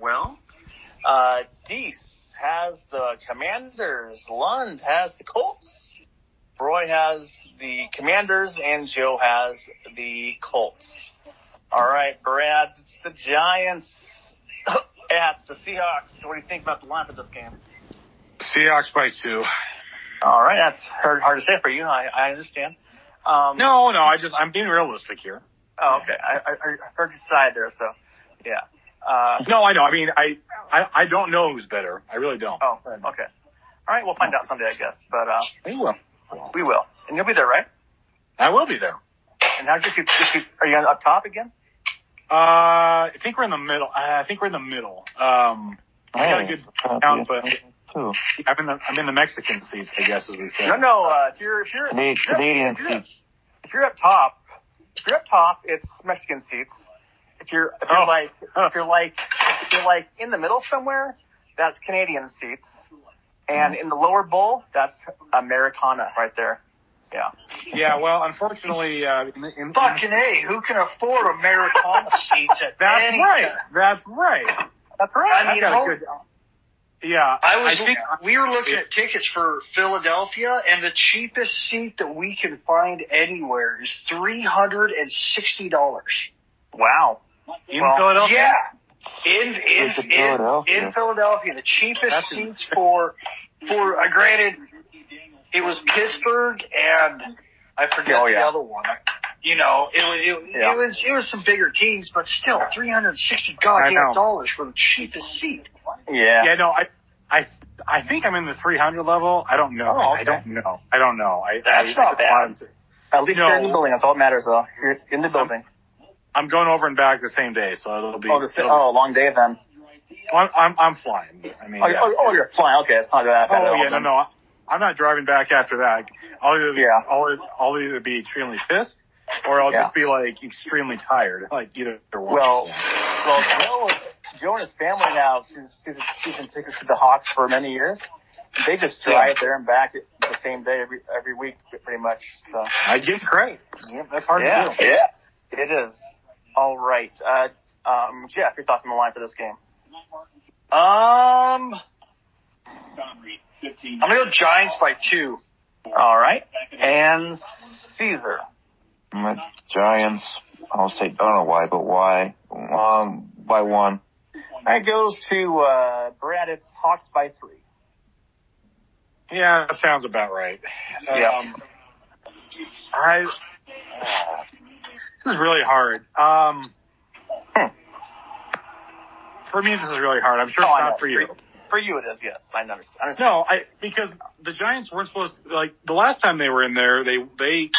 well. Uh, Deese has the Commanders. Lund has the Colts. Roy has the Commanders, and Joe has the Colts. All right, Brad, it's the Giants at the Seahawks. What do you think about the line for this game? Seahawks by two. All right, that's hard, hard to say for you. I, I understand. Um, No, no, I just I'm being realistic here. Oh, okay. I, I, I heard your side there, so yeah. Uh, No, I know. I mean, I, I I don't know who's better. I really don't. oh, okay. All right, we'll find out someday, I guess. But uh, I will. we will, and you'll be there, right? I will be there. And how's your your Are you on up top again? Uh, I think we're in the middle. I think we're in the middle. Um, I got a good count, but Two. I'm in the I'm in the Mexican seats, I guess, as we say. No, no. Uh, if you're if you're, Canadian, if you're, Canadian if you're, seats. if you're up top, if you're up top, it's Mexican seats. If you're if you're Oh. like if you're like if you're like in the middle somewhere, that's Canadian seats. And in the lower bowl, that's Americana right there. Yeah. Yeah, well, unfortunately, uh, in, in, Fucking A, who can afford Americana seats at that's any right. time? That's right. That's right. I I've mean, got a hold- good. Yeah, I was. think we were looking at tickets for Philadelphia, and the cheapest seat that we can find anywhere is three hundred and sixty dollars. Wow. In well, Philadelphia. Yeah, in in It's in in, Philadelphia. the cheapest That's seats insane. for for. Uh, granted, it was Pittsburgh and I forget Oh, the other one. You know, it was it, Yeah. it was it was some bigger teams, but still three hundred and sixty I know. goddamn dollars for the cheapest seat. Yeah. Yeah, no, I, I, I think I'm in the 300 level. I don't know. Oh, okay. I don't know. I don't know. I, That's I, not bad. At least No. you're in the building. That's all that matters, though. You're in the building. I'm going over and back the same day, so it'll be. Oh, the, it'll- oh, long day then. I'm, I'm, I'm flying. I mean, Oh, yeah. oh, oh, you're flying. Okay, it's not that bad. Oh, at Oh all yeah, no, no. I'm not driving back after that. I'll either, Yeah. I'll, I'll either be extremely pissed, or I'll Yeah. just be like extremely tired. Like either one. Well, well, Joe, Joe and his family have season, season, season tickets to the Hawks for many years. They just drive there and back the same day every every week, pretty much. So I give credit. Yeah, that's hard yeah, to do. yeah, it is. All right, uh, um, Jeff, your thoughts on the line for this game? Um, I'm gonna go Giants by two. All right, and Caesar. I'm at Giants. I'll say, I don't know why, but why? Um, by one. That goes to uh, Brad. It's Hawks by three. Yeah, that sounds about right. Yeah. Um, I. this is really hard. Um, Hmm. for me, this is really hard. I'm sure Oh, it's not for you. For you, it is. Yes, I understand. I understand. No, I because the Giants weren't supposed to, like the last time they were in there, they they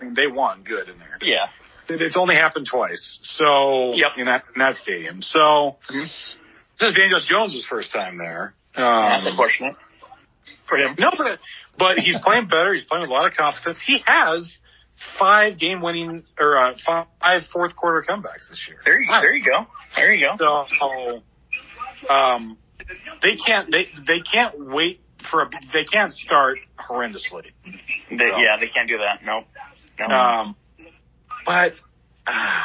I mean, they won good in there. Yeah. It's only happened twice, so Yep. in that in that stadium. So Mhm. this is Daniel Jones' first time there. Um, That's unfortunate for him. No, but but he's playing better. He's playing with a lot of confidence. He has five game winning or uh, five fourth quarter comebacks this year. There you, there you go. There you go. So, um, they can't they they can't wait for a they can't start horrendously. They, yeah, they can't do that. Nope. No. Um, but uh,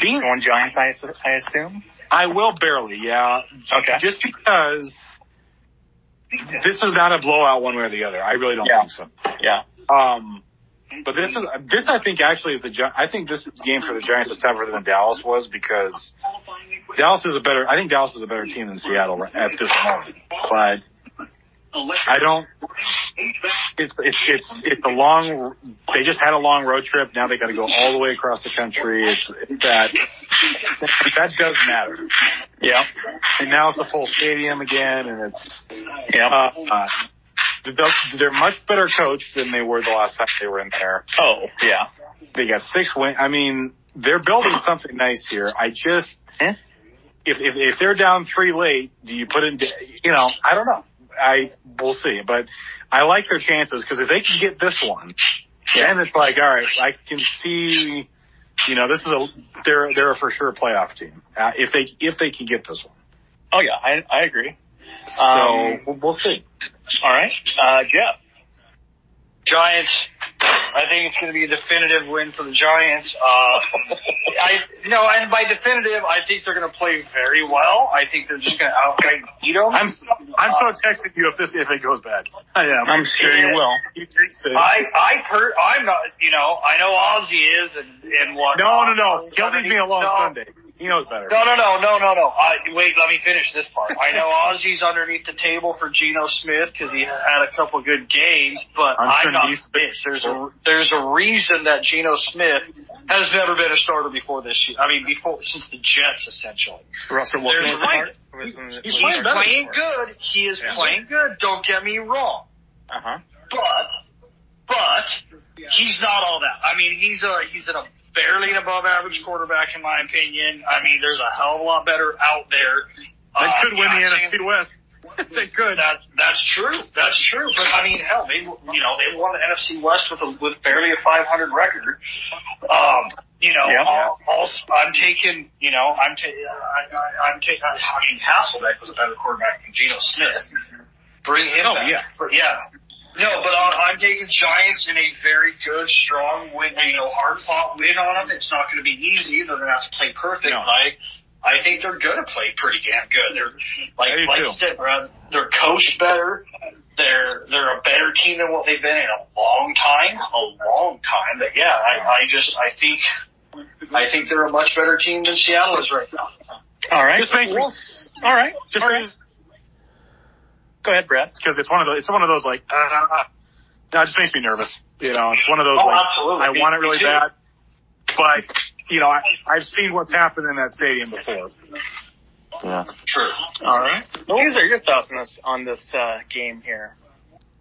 being One Giants, I, I assume. I will barely, yeah. Okay. Just because this is not a blowout one way or the other. I really don't Yeah. think so. Yeah. Um, but this is this I think actually is the Gi- I think this game for the Giants is tougher than Dallas was because Dallas is a better I think Dallas is a better team than Seattle right- at this moment. But I don't. It's it's it's it's a long. They just had a long road trip. Now they got to go all the way across the country. It's, it's that that does matter. Yeah. And now it's a full stadium again, and it's Yeah. uh, uh, they're they're much better coached than they were the last time they were in there. oh, yeah. They got six win. I mean, they're building something nice here. I just Eh? if if if they're down three late, do you put in? You know, I don't know. I we'll see, but I like their chances because if they can get this one, then it's like all right, I can see. You know, this is a they're they're a for sure playoff team uh, if they if they can get this one. Oh, yeah. I, I agree. So Um, we'll, we'll see. All right. Uh, Jeff. Giants. I think it's going to be a definitive win for the Giants. Uh, I no, and by definitive, I think they're going to play very well. I think they're just going to outright beat them. I'm I'm so texting you if this if it goes bad. I am. I'm sure you will. You jinxed it. I I per I'm not you know I know Ozzy is and and what. no, no, no. He'll leave me alone no, Sunday. He knows better. No, no, no, no, no, no. I, wait, let me finish this part. I know Ozzy's underneath the table for Geno Smith because he had a couple good games, but I'm I'm, not he's- There's a there's a reason that Geno Smith has never been a starter before this year. I mean, before since the Jets essentially. Russell Wilson There's was a part. reason. Was in the, He's He's playing playing before. good. He is Yeah. playing good. Don't get me wrong. Uh huh. But, but he's not all that. I mean, he's a he's an, a barely an above average quarterback in my opinion. I mean, there's a hell of a lot better out there. They Uh, could win the NFC West. they could. That's that's true. That's true. But I mean, hell, they you know they won the NFC West with a with barely a 500 record. Um, you know, Yeah. I'll, I'll, I'm taking. You know, I'm ta- I, I, I'm taking. I mean, Hasselbeck was a better quarterback than Geno Smith. Bring him Oh, back. yeah. Yeah. No, but I- I'm taking Giants in a very good, strong win. You know, hard fought win on them. It's not going to be easy. They're going to have to play perfect. No. But I, I think they're going to play pretty damn good. They're like I do like too. you said, Brad. They're coached better. They're they're a better team than what they've been in a long time. A long time. But yeah, I, I just I think I think they're a much better team than Seattle is right now. All right. Just make me- Well, all right. Just all right. Go ahead, Brett. because it's one of those. It's one of those like. Uh, no, it just makes me nervous. You know, it's one of those Oh, like. absolutely. I Me- want it really bad, but you know, I, I've seen what's happened in that stadium before. Yeah. True. All right. These are your thoughts on this on this uh, game here.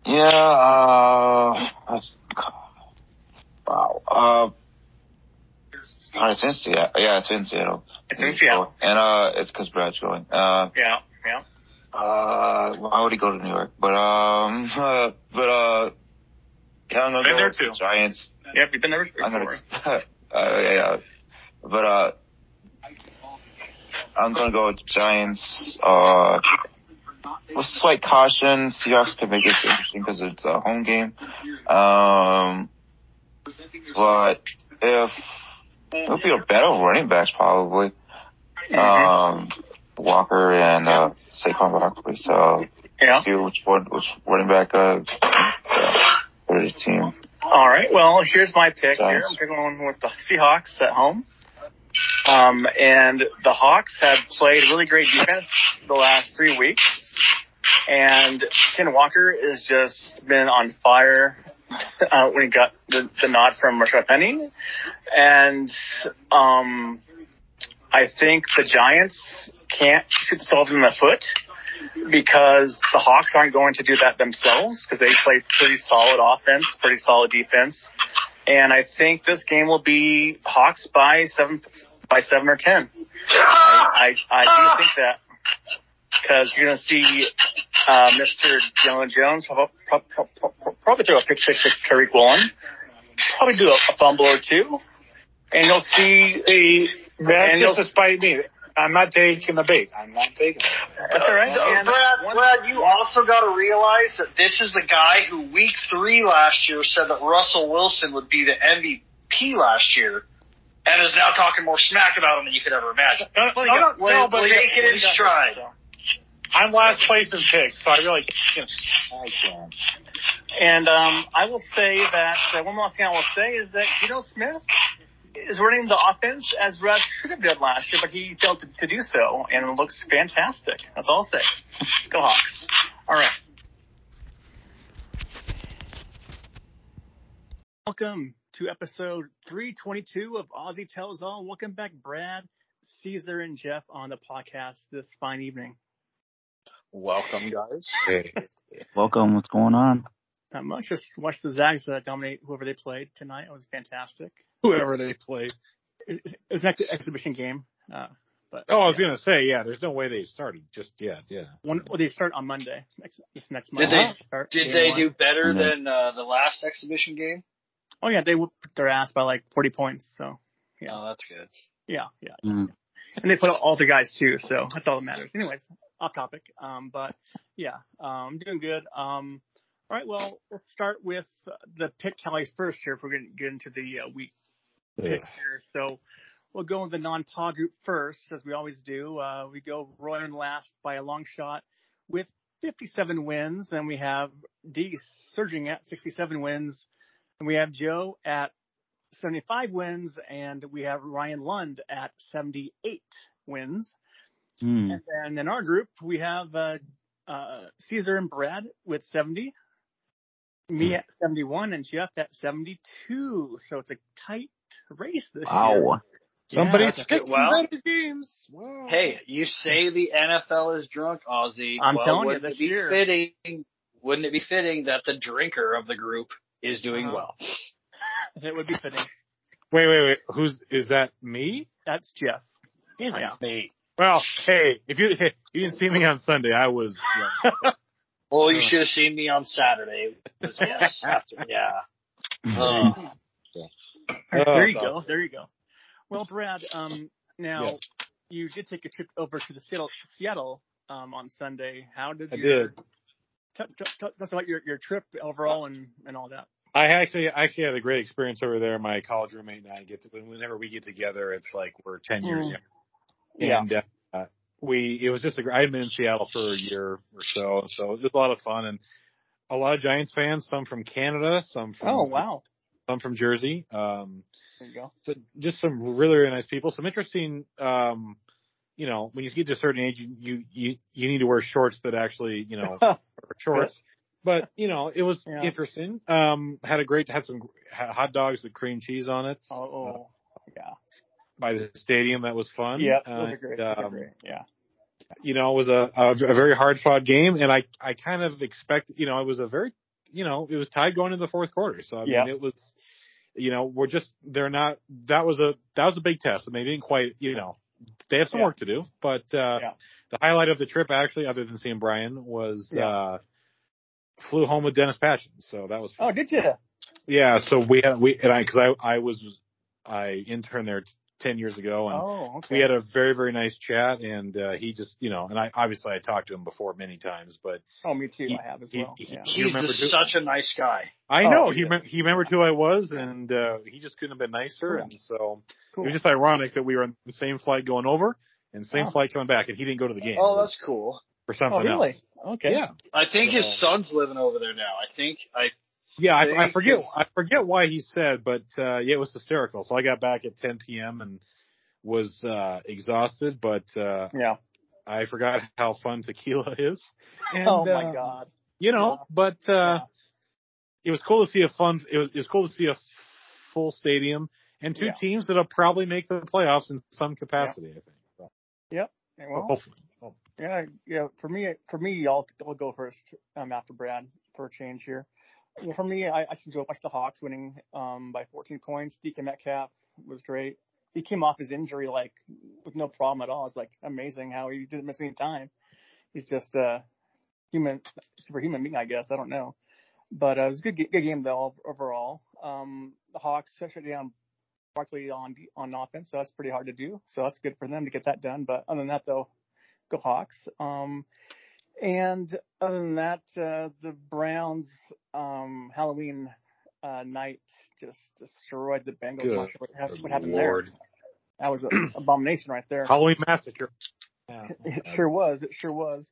Yeah, uh, wow. Uh, oh, it's in Seattle. Yeah, it's in Seattle. It's in Seattle. And, uh, it's cause Brad's going. Uh, Yeah. Yeah. Uh, why would he go to New York? But, um, uh, but, uh, yeah, I'm gonna Been go there too. Giants. Yep. You've been there I'm before. gonna, uh, yeah, but, uh, I'm gonna go with Giants, uh, with slight caution. Seahawks could make it interesting because it's a home game. Um, but if it'll be a battle of running backs probably. Um, Walker and uh, Saquon Barkley. So Yeah. see which one, which running back uh, for the team. All right. Well, here's my pick here. I'm picking one with the Seahawks at home. Um, and the Hawks have played really great defense the last three weeks. And Ken Walker has just been on fire uh, when he got the, the nod from Rashad Penny. And um, I think the Giants can't shoot themselves in the foot because the Hawks aren't going to do that themselves because they play pretty solid offense, pretty solid defense. And I think this game will be Hawks by seven, by seven or ten. I, I, I do think that because you're going to see uh, Mr. Jonah Jones prob- prob- prob- prob- probably throw a pick six to Tariq Woolen, probably do a, a fumble or two, and you'll see a, that's And just you'll- to spite me. I'm not taking the bait. I'm not taking it. that's all right. And Brad, one- Brad, you also got to realize that this is the guy who week three last year said that Russell Wilson would be the MVP last year, and is now talking more smack about him than you could ever imagine. No, Well, no, got- no, no, but take it in stride. I'm last place in picks, so I really can't. I can't. And um, I will say that uh, one last thing I will say is that Geno Smith is running the offense as Russ should have done last year, but he failed to, to do so, and it looks fantastic. That's all I'll say. Go Hawks! All right. Welcome to episode 322 of Ozzy Tells All. Welcome back, Brad, Caesar, and Jeff on the podcast this fine evening. Welcome, guys. Hey, welcome. What's going on? Not much. Just watch the Zags uh, dominate whoever they played tonight. It was fantastic. Whoever they played. It, it was an ex- exhibition game. Uh, but Oh, I was yeah. gonna say, yeah. There's no way they started just yet. Yeah. One, well, they start on Monday. Next, this next Monday. Did Monday. they- start Did they one. do better Mhm. than uh, the last exhibition game? Oh yeah, they whooped their ass by like 40 points. So Yeah. Oh, that's good. yeah, yeah. Mm. And they put out all the guys too. So that's all that matters. Anyways, off topic. Um, but yeah, um, doing good. Um, all right. Well, let's start with the pick tally first here. If we're going to get into the uh, week picks here. So we'll go with the non-PA group first, as we always do. Uh, we go Roy and last by a long shot with 57 wins, Then we have D surging at 67 wins, and we have Joe at 75 wins, and we have Ryan Lund at 78 wins. Hmm. And then in our group, we have uh, uh, Caesar and Brad with 70, me at 71, and Jeff at 72. So it's a tight race this year. Wow. Somebody Yeah, took okay, well- better games. Wow. Hey, you say the NFL is drunk, Ozzy. I'm well, telling you, wouldn't this it be year- fitting? Wouldn't it be fitting that the drinker of the group is doing Uh-huh. well? It would be fitting. Wait, wait, wait. Who's is that? Me? That's Jeff. Yeah. Me. Well, hey, if you if you didn't see me on Sunday, I was. Yeah. Well, you Uh. should have seen me on Saturday. Was- yes, after, yeah. Uh, there you Oh, go. There you go. Well, Brad, um, now Yes. you did take a trip over to the Seattle, Seattle um, on Sunday. How did I your, did. T- t- t- tell us about your, your trip overall and, and all that. I actually actually had a great experience over there. My college roommate and I get to whenever we get together, it's like we're ten years Mm. young. Yeah. And uh, we it was just a I had been in Seattle for a year or so, so it was just a lot of fun and a lot of Giants fans, some from Canada, some from Oh, wow. some from Jersey. Um, There you go. so just some really really nice people. Some interesting. Um, you know, when you get to a certain age, you you you, need to wear shorts that actually you know are shorts. But you know, it was Yeah. interesting. Um, had a great had some hot dogs with cream cheese on it Oh, oh, yeah. By the stadium. That was fun. Yeah, those are And, great. Those are um, great. Yeah. You know, it was a, a a very hard fought game, and I I kind of expect you know it was a very you know it was tied going into the fourth quarter. So I Yeah. mean it was you know we're just they're not that was a that was a big test, and they didn't quite you know they have some Yeah. work to do. But uh Yeah. the highlight of the trip actually, other than seeing Brian, was Yeah. uh flew home with Dennis Patchen. So that was fun. Oh, did you? Yeah, so we had we and I because I I was I interned there t- ten years ago, and Oh, okay. we had a very very nice chat, and uh, he just you know, and I obviously I talked to him before many times, but oh, me too. he- I have as well. he- yeah. he- he's remembered the- who- such a nice guy. I Oh, know he he he remembered who I was, and uh, he just couldn't have been nicer, Cool. and so Cool. it was just ironic that we were on the same flight going over and same Oh. flight coming back, and he didn't go to the game. Oh, that's cool. for oh, something really? else. Okay. Yeah, I think his son's living over there now. I think I yeah. I, I forget. I forget why he said, but uh, yeah, it was hysterical. So I got back at 10 p.m. and was uh, exhausted, but uh, Yeah. I forgot how fun tequila is. And, oh my uh, God. You know, Yeah. but uh, Yeah. it was cool to see a fun. It was it was cool to see a full stadium and two Yeah. teams that'll probably make the playoffs in some capacity. I think. So, Well, hopefully. Yeah, yeah. For me, for me, I'll I'll go first um, after Brad for a change here. Yeah, for me, I, I enjoyed watching the Hawks winning um, by 14 points. DK Metcalf was great. He came off his injury like with no problem at all. It's like amazing how he didn't miss any time. He's just a human, superhuman being, I guess. I don't know, but uh, it was a good good game though overall. Um, the Hawks shut down Barkley on on offense, so that's pretty hard to do. So that's good for them to get that done. But other than that, though, go Hawks. Um, and other than that, uh, the Browns um, Halloween uh, night just destroyed the Bengals. Good Not sure what, hap- what happened there. That was an abomination right there. Halloween massacre. Yeah. It sure was. It sure was.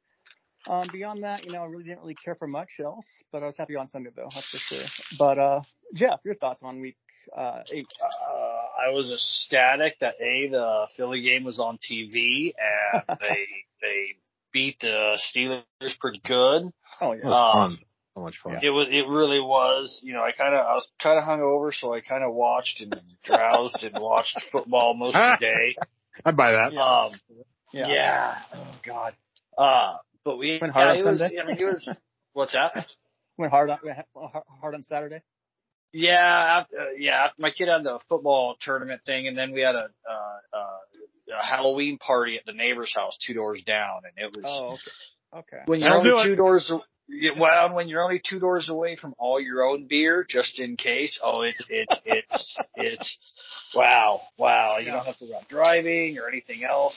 Um, beyond that, you know, I really didn't really care for much else, but I was happy on Sunday though, that's for sure. But uh, Jeff, your thoughts on week uh, eight? uh, I was ecstatic that a the Philly game was on TV and they they beat the Steelers pretty good. Oh yeah. was Um. So much fun. It was it really was. You know, I kind of I was kind of hungover, so I kind of watched and drowsed and watched football most of the day. I buy that. Um, Yeah. yeah. Oh God. Uh, but we Went hard yeah, on it was. Sunday? I mean, it was. What's that? Went hard on went hard- hard on Saturday. Yeah, after, uh, yeah. After my kid had the football tournament thing, and then we had a, uh, uh, a Halloween party at the neighbor's house two doors down, and it was Oh, okay. Okay. when you're That'll do only it. two doors. a- yeah, Well, when you're only two doors away from all your own beer, just in case. Oh, it's it's it's it's wow, wow. You don't have to run driving or anything else.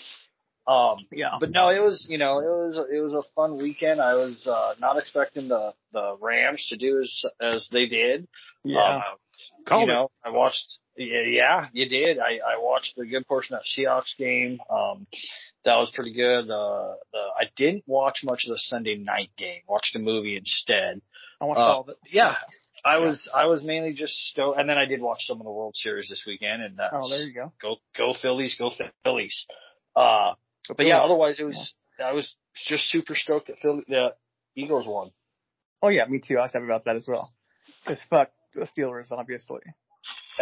Um, Yeah. but no, it was you know it was it was a fun weekend. I was uh, not expecting the the Rams to do as as they did. Yeah. Uh, Called you it. know, I watched. Yeah, yeah, you did. I I watched a good portion of that Seahawks game. Um, that was pretty good. Uh, the I didn't watch much of the Sunday night game. Watched a movie instead. I watched uh, all of it. Yeah, I was I was mainly just stoked, and then I did watch some of the World Series this weekend, and that's Oh, there you go. go go Phillies, go Phillies. Uh, but yeah, otherwise it was I was just super stoked that Philly, the Eagles won. Oh yeah, me too. I was happy about that as well. Cause fuck the Steelers, obviously,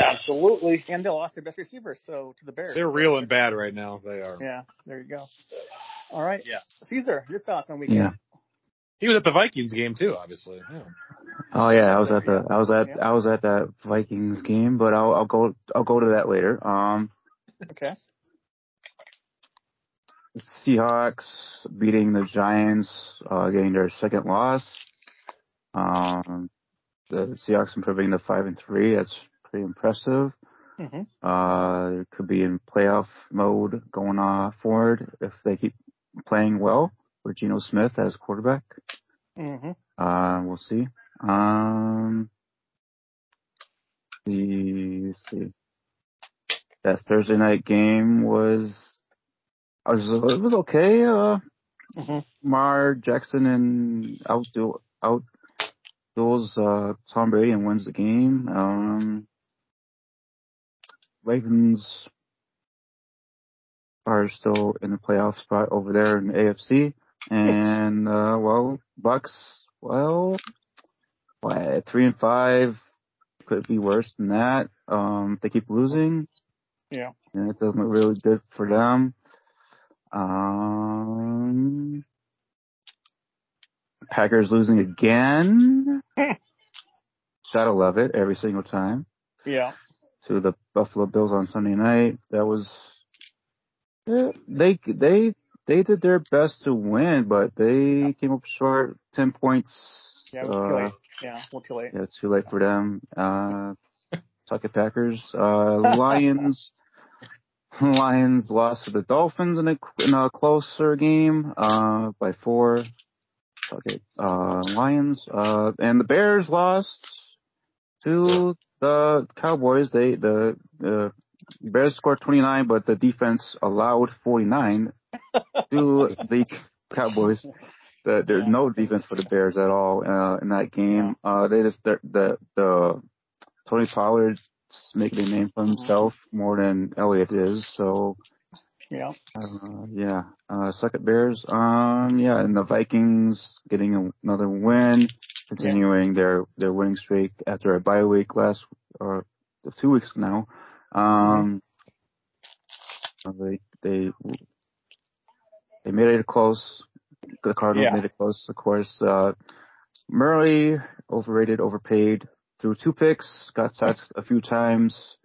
Absolutely. and they lost their best receiver, so to the Bears. They're real and bad right now. They are. Yeah, there you go. All right. Yeah. Caesar, your thoughts on weekend? Yeah. He was at the Vikings game too, obviously. Yeah. Oh yeah, I was at the I was at Yeah. I was at that Vikings game, but I'll I'll go I'll go to that later. Um, Okay. Seahawks beating the Giants, uh, getting their second loss. Um, the Seahawks improving to five and three. That's pretty impressive. hmm Uh, could be in playoff mode going uh, forward if they keep playing well with Geno Smith as quarterback. hmm Uh, we'll see. Um, the, let's see. That Thursday night game was, I was, it was okay. Uh, hmm Mar Jackson and outdo, out duels, uh, Tom Brady and wins the game. Um, Ravens are still in the playoff spot over there in the AFC. And, uh, well, Bucks, well, what, three and five could be worse than that. Um, they keep losing. Yeah. And it doesn't look really good for them. Um, Packers losing again. Gotta love it every single time. Yeah. To the Buffalo Bills on Sunday night. That was, they, they, they did their best to win, but they came up short, 10 points. Yeah. It was too Uh, late. Yeah. Well, too late. yeah, it's too late for them. Uh, suck it Packers. Uh, Lions. Lions lost to the Dolphins in a, in a closer game, uh, by four. It. Uh, Lions. Uh, and the Bears lost to the Cowboys. They, the, the Bears scored 29, but the defense allowed 49 to the Cowboys. The, there's no defense for the Bears at all uh, in that game. Uh, they just the the, the Tony Pollard's making a name for himself more than Elliott is. So Yeah. uh, yeah, uh, suck it Bears. Um, yeah, and the Vikings getting another win, continuing their their winning streak after a bye week last or two weeks now. Um, they they they made it close. The Cardinals Yeah. made it close, of course. Uh, Murray overrated, overpaid. Threw two picks, got sacked a few times.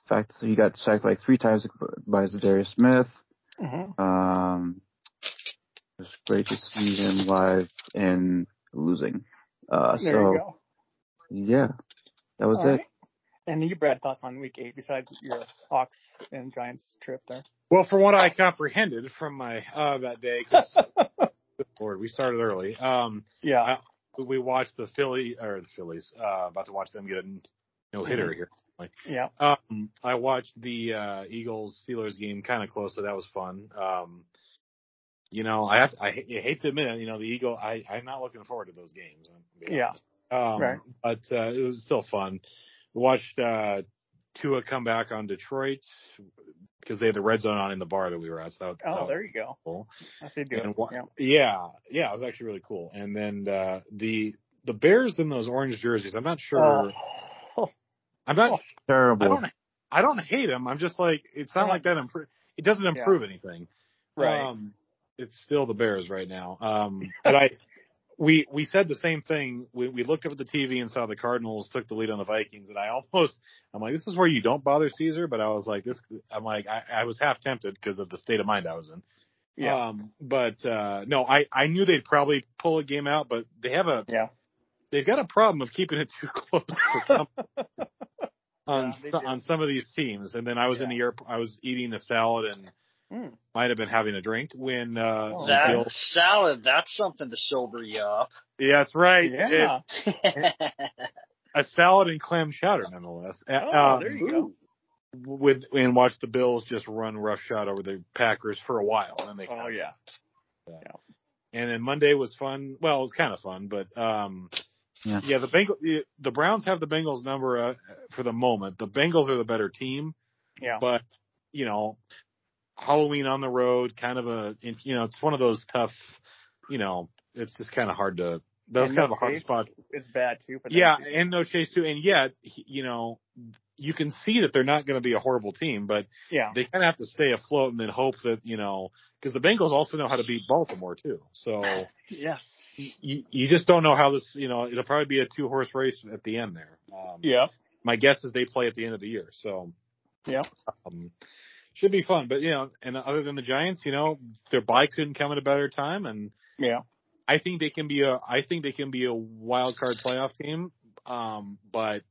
In fact, he got sacked like three times by Za'Darius Smith. hmm Um, it was great to see him live and losing. Uh, There so you go. yeah, that was All it. right. And you, Brad, thoughts on week eight besides your Hawks and Giants trip there? Well, from what I comprehended from my uh that day, 'cause, good Lord, we started early. Um, yeah. We watched the Philly or the Phillies. Uh, about to watch them get a no hitter here. Yeah. Um, I watched the uh, Eagles Steelers game kind of close, so that was fun. Um, you know, I have I, I hate to admit it. You know, the Eagle. I I'm not looking forward to those games. Yeah. Um, Right. But uh, it was still fun. We watched uh, Tua come back on Detroit because they had the red zone on in the bar that we were at. So that, that Oh, was there you go. cool. Do. And Yeah. yeah, yeah, it was actually really cool. And then uh, the the Bears in those orange jerseys. I'm not sure. Oh. I'm not. I Terrible. don't. I don't hate them. I'm just like it's not Yeah. like that. Impro- it doesn't improve anything. Right. Um, it's still the Bears right now. Um, but I, we we said the same thing. We we looked up at the TV and saw the Cardinals took the lead on the Vikings, and I almost I'm like, this is where you don't bother Caesar. But I was like, this. I'm like, I, I was half tempted because of the state of mind I was in. yeah. Um, but uh, no, I I knew they'd probably pull a game out, but they have a yeah. they've got a problem of keeping it too close some, on Yeah, they so- do. on some of these teams. And then I was in the airport. I was eating a salad and Mm. might have been having a drink when uh, Oh, the that Bills. salad, that's something to sober you up. Yeah, that's right. Yeah. It- a salad and clam chowder, nonetheless. Uh, Oh, um, there you go. With and watch the Bills just run roughshod over the Packers for a while, and they Oh yeah. Yeah. And then Monday was fun. Well, it was kind of fun, but um, Yeah. the Bengals, the, the Browns have the Bengals number uh, for the moment. The Bengals are the better team, Yeah. but you know, Halloween on the road, kind of a you know, it's one of those tough. You know, it's just kind of hard to. That was And kind no of a hard spot. It's bad too. For Yeah, and no chase too, and yet you know, you can see that they're not going to be a horrible team, but yeah. they kind of have to stay afloat and then hope that you know because the Bengals also know how to beat Baltimore too. So Yes. you, you just don't know how this, you know, it'll probably be a two horse race at the end there. Um, Yeah. My guess is they play at the end of the year. So, Yeah. um, should be fun. But, you know, and other than the Giants, you know, their bye couldn't come at a better time. And Yeah. I think they can be a, I think they can be a wild card playoff team. Um, but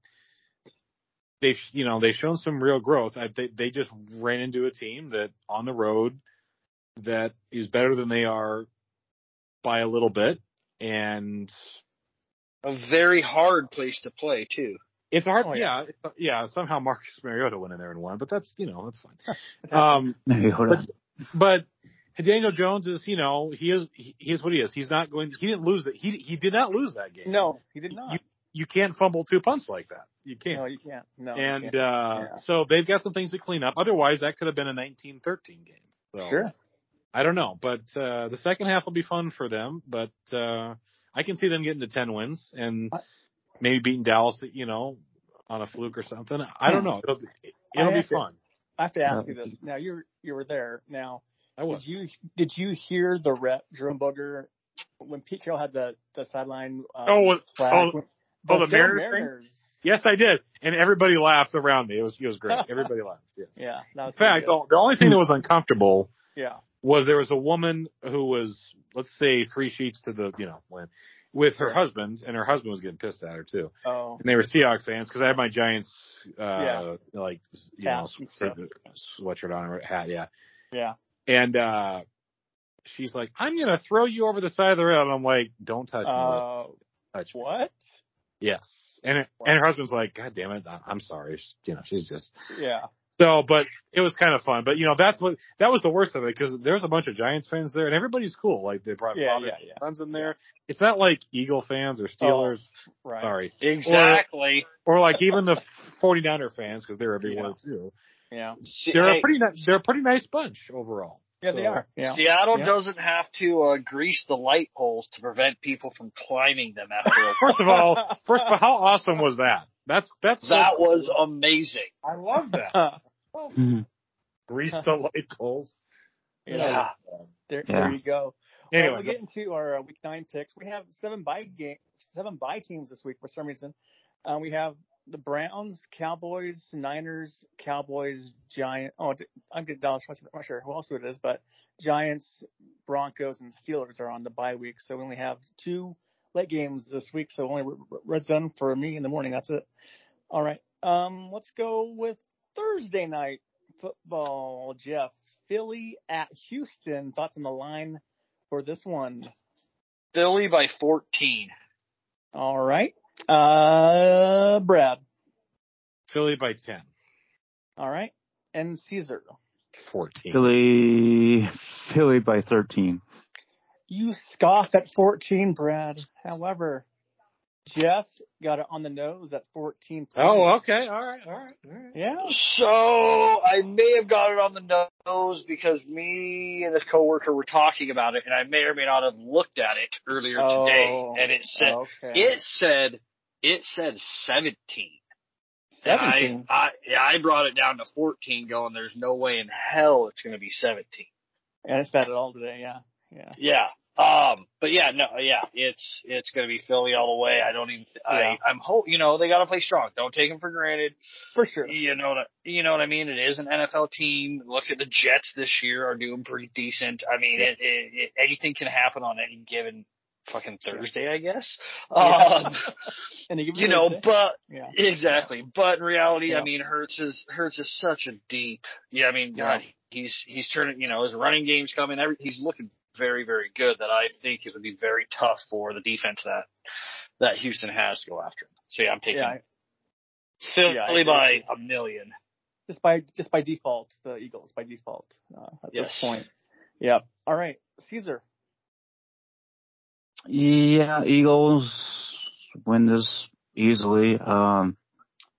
they've, you know, they've shown some real growth. I, they, they just ran into a team that on the road that is better than they are by a little bit. And A very hard place to play too. It's hard, Oh, yeah, yeah. yeah, yeah. Somehow Marcus Mariota went in there and won, but that's you know that's fine. Um, Mariota. but Daniel Jones is you know he is he, he is what he is. He's not going. He didn't lose that. He he did not lose that game. No, he did not. You you can't fumble two punts like that. You can't. no, you can't. No. and can't. uh Yeah. so they've got some things to clean up. Otherwise, that could have been a 19-13 game. So, sure. I don't know, but uh the second half will be fun for them. But uh I can see them getting to ten wins and I- maybe beating Dallas, you know, on a fluke or something. I don't know. It'll be, it'll be have to- fun. I have to ask you this. Now you you were there. Now I was. did you did you hear the rep Jerome Boger when Pete Carroll had the the sideline? Um, Oh, was- flag, oh, when- oh, the Seattle Mariners? Yes, I did, and everybody laughed around me. It was it was great. Everybody laughed. Yes. Yeah. That was In fact, the, the only thing that was uncomfortable yeah. was there was a woman who was let's say three sheets to the you know when with her husband, and her husband was getting pissed at her too. Oh. and they were Seahawks fans because I had my Giants, uh, Yeah. like you Hat know, sw- sweatshirt on or hat, yeah. Yeah. And uh she's like, "I'm gonna throw you over the side of the rail," and I'm like, "Don't touch me, Uh, touch me." what? Yes, and it, and her husband's like, "God damn it, I'm sorry." She- You know, she's just Yeah. So, but it was kind of fun. But you know, that's what that was the worst of it because there's a bunch of Giants fans there, and everybody's cool. Like they brought Yeah, father yeah, yeah. sons in there. It's not like Eagle fans or Steelers. Right. Sorry, Exactly. or like even the 49er fans because they're everywhere too. Yeah. They're hey, a pretty nice. They're a pretty nice bunch overall. Yeah, they are. Yeah. Seattle Yeah. doesn't have to uh, grease the light poles to prevent people from climbing them after a First of all, first of all, how awesome was that? That's that's That was amazing. I love that. Mhm. Grease the light poles. yeah. There, Yeah. there you go. Anyway, well, we'll get into our uh, week nine picks. We have seven bye game, seven bye teams this week for some reason. Um, we have the Browns, Cowboys, Niners, Cowboys, Giant. Oh, I'm getting Dallas. I'm not sure who else it is, but Giants, Broncos, and Steelers are on the bye week. So we only have two late games this week. So only r- red zone for me in the morning. That's it. All right. Um, let's go with Thursday night football. Jeff, Philly at Houston. Thoughts on the line for this one? Philly by 14. All right. Uh, Brad. Philly by 10, All right. And Caesar. 14. Philly, Philly by 13. You scoff at 14, Brad. However, Jeff got it on the nose at 14 points. Oh, okay. All right. All right. All right. Yeah. So I may have got it on the nose because me and this coworker were talking about it, and I may or may not have looked at it earlier Oh, today, and it said okay. it said it said 17. And I, 17. I, yeah, I brought it down to 14 going, there's no way in hell it's going to be 17. And it's said at all today. Yeah. Yeah. Yeah. Um, but yeah, no, yeah, it's, it's going to be Philly all the way. I don't even, th- Yeah. I, I'm hope, you know, they got to play strong. Don't take them for granted. For sure. You know what, I, you know what I mean? It is an NFL team. Look at the Jets this year are doing pretty decent. I mean, it, it, it, anything can happen on any given fucking Thursday, I guess. Um, And you know, but yeah. Exactly. But in reality, Yeah. I mean, Hurts is Hurts is such a deep. Yeah, I mean, Yeah. God, He's he's turning. You know, his running game's coming. Every, he's looking very very good. That I think it would be very tough for the defense that that Houston has to go after him. So yeah, I'm taking Yeah, I- Philly yeah, by a million. just by just by default, the Eagles by default uh, at this point. Yeah. All right, Caesar. Yeah, Eagles win this easily. Um,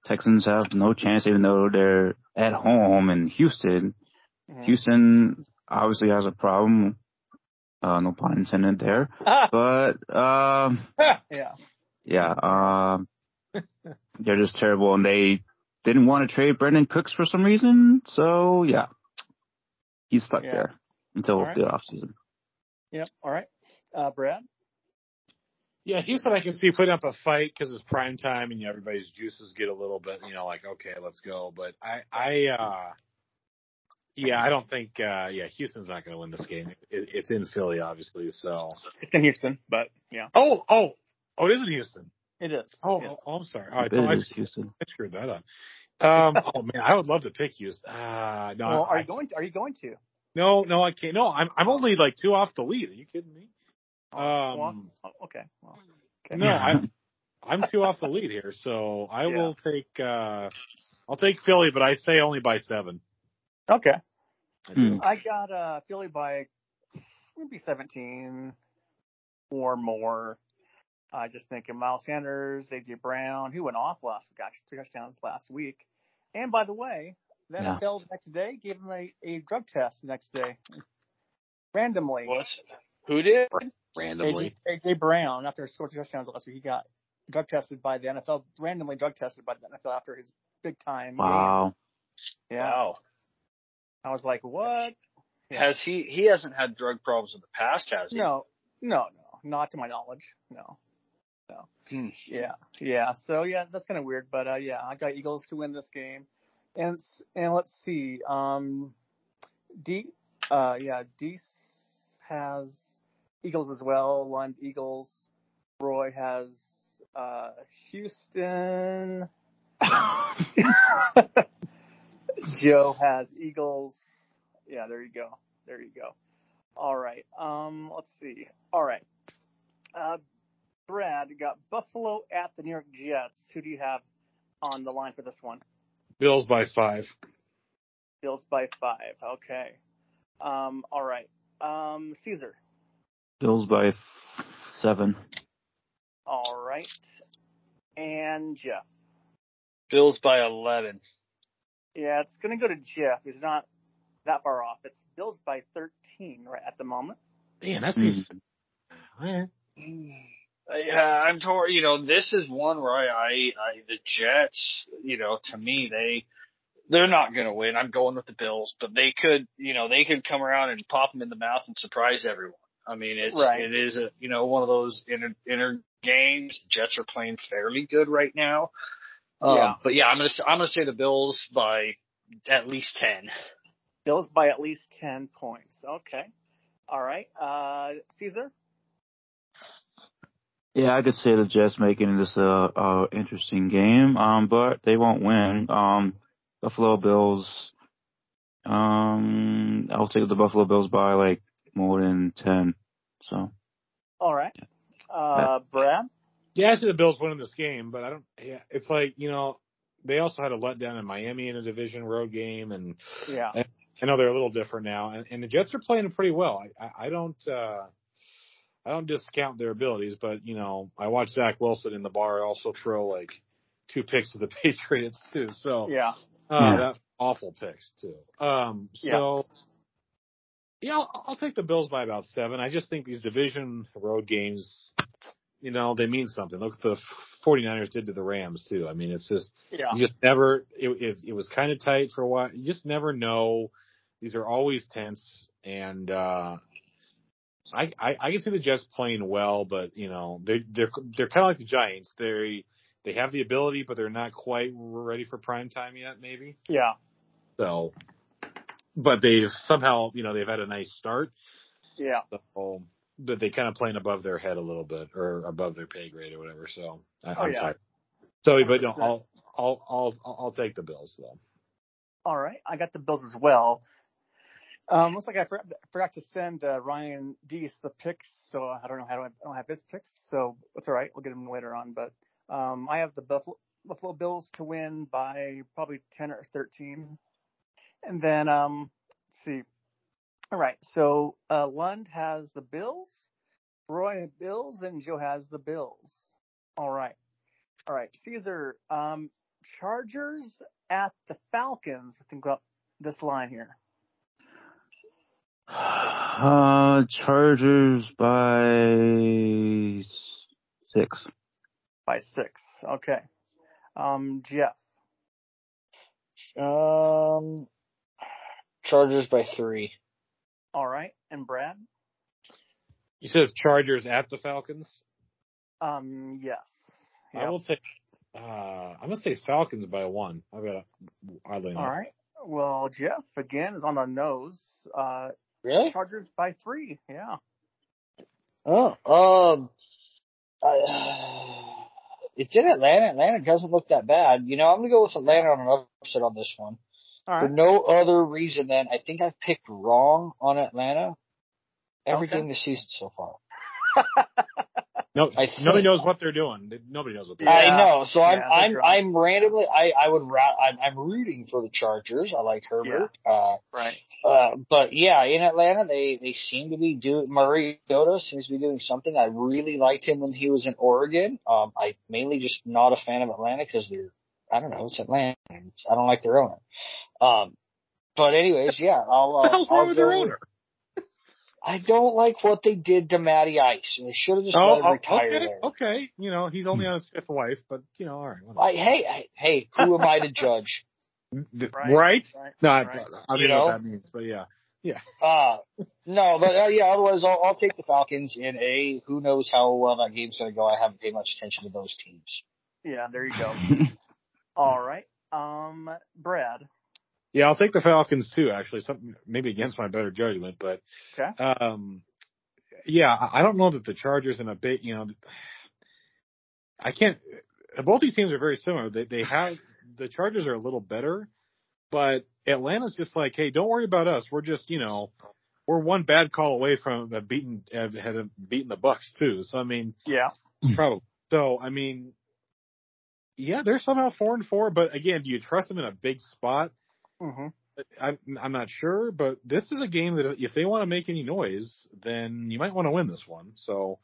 Texans have no chance, even though they're at home in Houston. Mhm. Houston obviously has a problem. Uh, no pun intended there. Ah, But um, yeah. yeah, um, they're just terrible, and they didn't want to trade Brandin Cooks for some reason. So yeah, he's stuck Yeah. there until All right. the offseason. Yep. All right. Uh, Brad. Yeah, Houston, I can see putting up a fight because it's prime time and you know, everybody's juices get a little bit, you know, like okay, let's go. But I, I, uh yeah, I don't think, uh yeah, Houston's not going to win this game. It, it's in Philly, obviously. So, It's in Houston, but yeah, oh, oh, oh, it is in Houston. it is. Oh, Yes. oh, oh, I'm sorry. Oh, I, It I, is Houston. I screwed that up. Um, oh man, I would love to pick Houston. Uh, no, Well, are you going? To, are you going to? no, no, I can't. No, I'm, I'm only like two off the lead. Are you kidding me? Oh, Um, well, oh, okay. Well, okay. No, I'm I'm two off the lead here, so I Yeah. will take uh I'll take Philly, but I say only by seven. Okay. I do. Hmm. I got uh Philly by maybe 17 or more. I just thinking Miles Sanders, AJ Brown, who went off last week, actually three touchdowns last week. And by the way, then Yeah. NFL the next day gave him a, a drug test the next day. Randomly. What? Who did? Randomly. AJ, AJ Brown, after he scored two touchdowns last week, he got drug tested by the NFL, randomly drug tested by the NFL after his big time Wow. game. Yeah. Wow. I was like, what? Yeah. Has he? He hasn't had drug problems in the past, has he? No, no, no, not to my knowledge. No, no. Hmm. Yeah, yeah. So yeah, that's kind of weird, but uh, yeah, I got Eagles to win this game, and and let's see. Um, D, uh, yeah, Deese has Eagles as well. Lund Eagles. Roy has uh, Houston. Joe has Eagles. Yeah, there you go. There you go. All right. Um, let's see. All right. Uh, Brad you got Buffalo at the New York Jets. Who do you have on the line for this one? Bills by five. Bills by five. Okay. Um, all right. Um, Caesar. Bills by f- seven. All right. And Jeff. Bills by eleven. Yeah, it's gonna go to Jeff. He's not that far off. It's Bills by thirteen right at the moment. Man, that Hmm. seems Alright. Yeah, I'm torn. You know, this is one where I, I, I, the Jets. You know, to me, they, they're not going to win. I'm going with the Bills, but they could, you know, they could come around and pop them in the mouth and surprise everyone. I mean, it's, Right. it is a, you know, one of those inner, inner games. Jets are playing fairly good right now. Um, Yeah. But yeah, I'm gonna, s- I'm gonna say the Bills by at least ten. Bills by at least ten points. Okay. All right. Uh, Caesar. Yeah, I could say the Jets making this a, a interesting game, um, but they won't win. Um, Buffalo Bills. Um, I'll take the Buffalo Bills by like more than ten. So All right. Uh, Brad. Yeah, I see the Bills winning this game, but I don't yeah, it's like, you know, they also had a letdown in Miami in a division road game and Yeah. I know they're a little different now, and, and the Jets are playing pretty well. I, I, I don't, uh, I don't discount their abilities, but you know, I watched Zach Wilson in the bar also throw like two picks to the Patriots too. So, Yeah. uh, Yeah. that awful picks too. Um, so, yeah, I'll, I'll take the Bills by about seven. I just think these division road games, you know, they mean something. Look what the 49ers did to the Rams too. I mean, it's just, Yeah. you just never. It, it, it was kind of tight for a while. You just never know. These are always tense, and uh, I, I I can see the Jets playing well, but you know they they're they're kind of like the Giants. They they have the ability, but they're not quite ready for prime time yet. Maybe Yeah. so, but they've somehow you know they've had a nice start. Yeah. So, but they kind of playing above their head a little bit, or above their pay grade, or whatever. So I, Oh, I'm yeah. tired. So, but no, I'll I'll I'll I'll take the Bills though. All right. I got the Bills as well. Um, looks like I forgot, forgot to send uh, Ryan Deese the picks, so I don't know how to, I don't have his picks, so that's all right. We'll get them later on. But um, I have the Buffalo, Buffalo Bills to win by probably 10 or 13. And then, um, let's see. All right, so uh, Lund has the Bills, Roy Bills, and Joe has the Bills. All right. All right, Caesar, um, Chargers at the Falcons. Think about this line here. Uh, Chargers by six. By six. Okay. Um, Jeff. Um, Chargers by three. All right. And Brad? He says Chargers at the Falcons. Um, yes. I will take. Uh, I'm gonna say Falcons by one. I've got oddly enough. All right. Well, Jeff again is on the nose. Uh, Really? Chargers by three. Yeah. Oh, um, I, it's in Atlanta. Atlanta doesn't look that bad. You know, I'm gonna go with Atlanta on an upset on this one. All For no other reason than I think I've picked wrong on Atlanta every Okay. game this season so far. No, I nobody knows what they're doing. Nobody knows what they're doing. I know. So I'm I'm that's right. I'm randomly I I would ra- I'm, I'm rooting for the Chargers. I like Herbert. Uh, Right. uh, but yeah, in Atlanta they they seem to be doing Mariota seems to be doing something. I really liked him when he was in Oregon. Um, I mainly just not a fan of Atlanta because they're I don't know it's Atlanta. I don't like their owner. Um, but anyways, yeah, I'll uh, What I'll wrong with their owner? I don't like what they did to Matty Ice. They should have just Oh, let him oh, retire okay, there. okay. You know, he's only on his fifth wife, but you know, all right. I, hey, hey, hey, who am I to judge? Right. right? Right. No, I- right. I don't You know know? what that means, but yeah. Uh, no, but uh, yeah, otherwise I'll, I'll take the Falcons in a, who knows how well that game's going to go. I haven't paid much attention to those teams. Yeah. There you go. All right. Um, Brad. Yeah, I'll take the Falcons too, actually. Something maybe against my better judgment, but Okay. um yeah, I don't know that the Chargers and a bit, you know, I can't both these teams are very similar. They they have the Chargers are a little better, but Atlanta's just like, hey, don't worry about us. We're just, you know, we're one bad call away from the beating had had beaten the Bucks too. So I mean, Yeah. probably. So I mean, yeah, they're somehow four and four, but again, do you trust them in a big spot? hmm I'm I'm not sure, but this is a game that if they want to make any noise, then you might want to win this one. So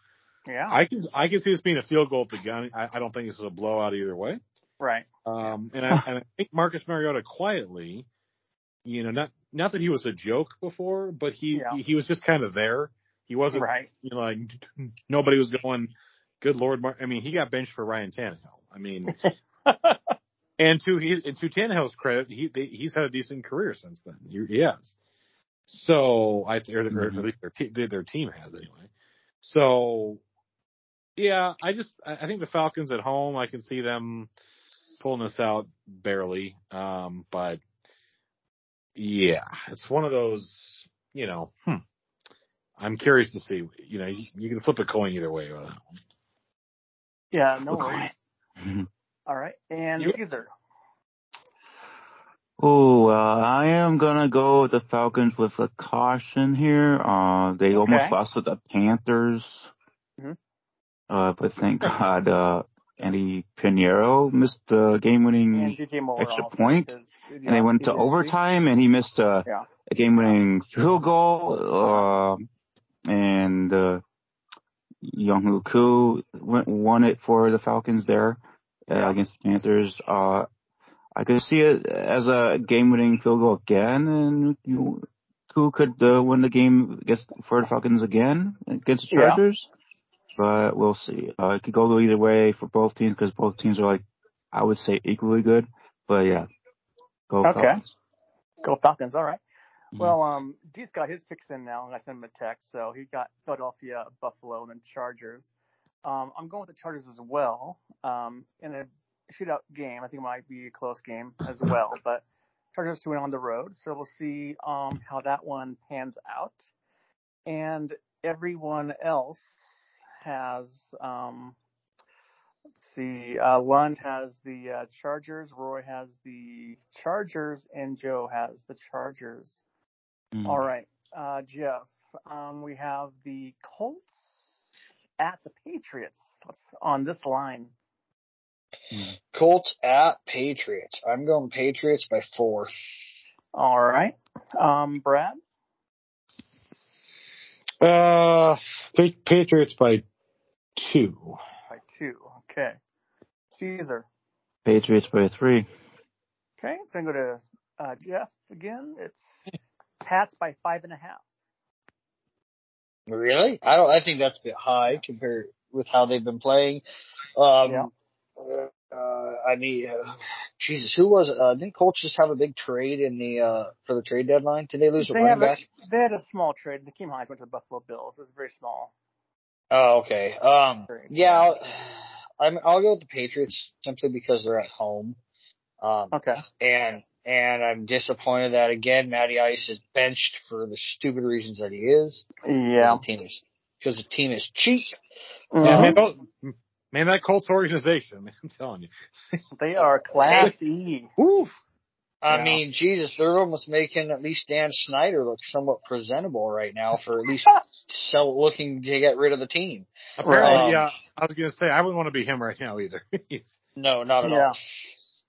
Yeah. I can I can see this being a field goal at the gun. I, I don't think this is a blowout either way. right. Um, and I, and I think Marcus Mariota quietly, you know, not not that he was a joke before, but he Yeah. he, he was just kind of there. He wasn't Right. you know like nobody was going. Good Lord, Mar-. I mean, he got benched for Ryan Tannehill. I mean, and to his and to Tannehill's credit, he they, he's had a decent career since then. He, he has. So I or, or at least their te- their team has anyway. So yeah, I just I I think the Falcons at home, I can see them pulling this out barely. Um, but yeah, it's one of those, you know, hmm. I'm curious to see, you know, you, you can flip a coin either way with that one. Yeah. No worries. Mhm. All right. And Caesar. Oh, uh, I am gonna go with the Falcons with a caution here. Uh, they Okay. almost lost to the Panthers. Mhm. Uh, but thank God, uh, Andy Piñeiro missed the game-winning, And DJ Moore. extra point, and they went to overtime, and he missed a, Yeah. a game-winning field goal. Uh, and uh, Young Koo went, won it for the Falcons there uh, against the Panthers. Uh, I could see it as a game-winning field goal again, and you, Koo could uh, win the game against for the Falcons again against the Yeah. Chargers. But we'll see. Uh, it could go either way for both teams because both teams are like, I would say equally good. But yeah, go Okay. Falcons. Go Falcons. All right. Mhm. Well, um, Dee's got his picks in now, and I sent him a text. So he got Philadelphia, Buffalo, and then Chargers. Um, I'm going with the Chargers as well. Um, in a shootout game, I think it might be a close game as well. But Chargers to win on the road, so we'll see um how that one pans out. And everyone else has um. Let's see. Uh, Lund has the uh, Chargers. Roy has the Chargers, and Joe has the Chargers. Mm. All right, uh, Jeff. Um, we have the Colts at the Patriots. What's on this line? Colts at Patriots. I'm going Patriots by four. All right, um, Brad. Uh, Patriots by two. By two. Okay. Caesar. Patriots by three. Okay, it's gonna go to uh, Jeff again. It's Pats by five and a half. Really? I don't. I think that's a bit high compared with how they've been playing. Um, Yeah. uh, I mean, uh, Jesus, who was? Uh, didn't Colts just have a big trade in the uh for the trade deadline? Did they lose a running have a, back? they had a small trade. Nyheim Hines went to the Buffalo Bills. It was very small. Oh, okay. Um, yeah, I'll, I'm. I'll go with the Patriots simply because they're at home. Um, Okay. and and I'm disappointed that again Matty Ice is benched for the stupid reasons that he is. Yeah. Because the team is because the team is cheap. Yeah, Mhm. man, those- man, that Colts organization, man, I'm telling you. They are class E. Woo. I Yeah. mean, Jesus, they're almost making at least Dan Snyder look somewhat presentable right now for at least sell looking to get rid of the team. Apparently, Right. yeah. I was gonna say I wouldn't want to be him right now either. No, not at Yeah. all.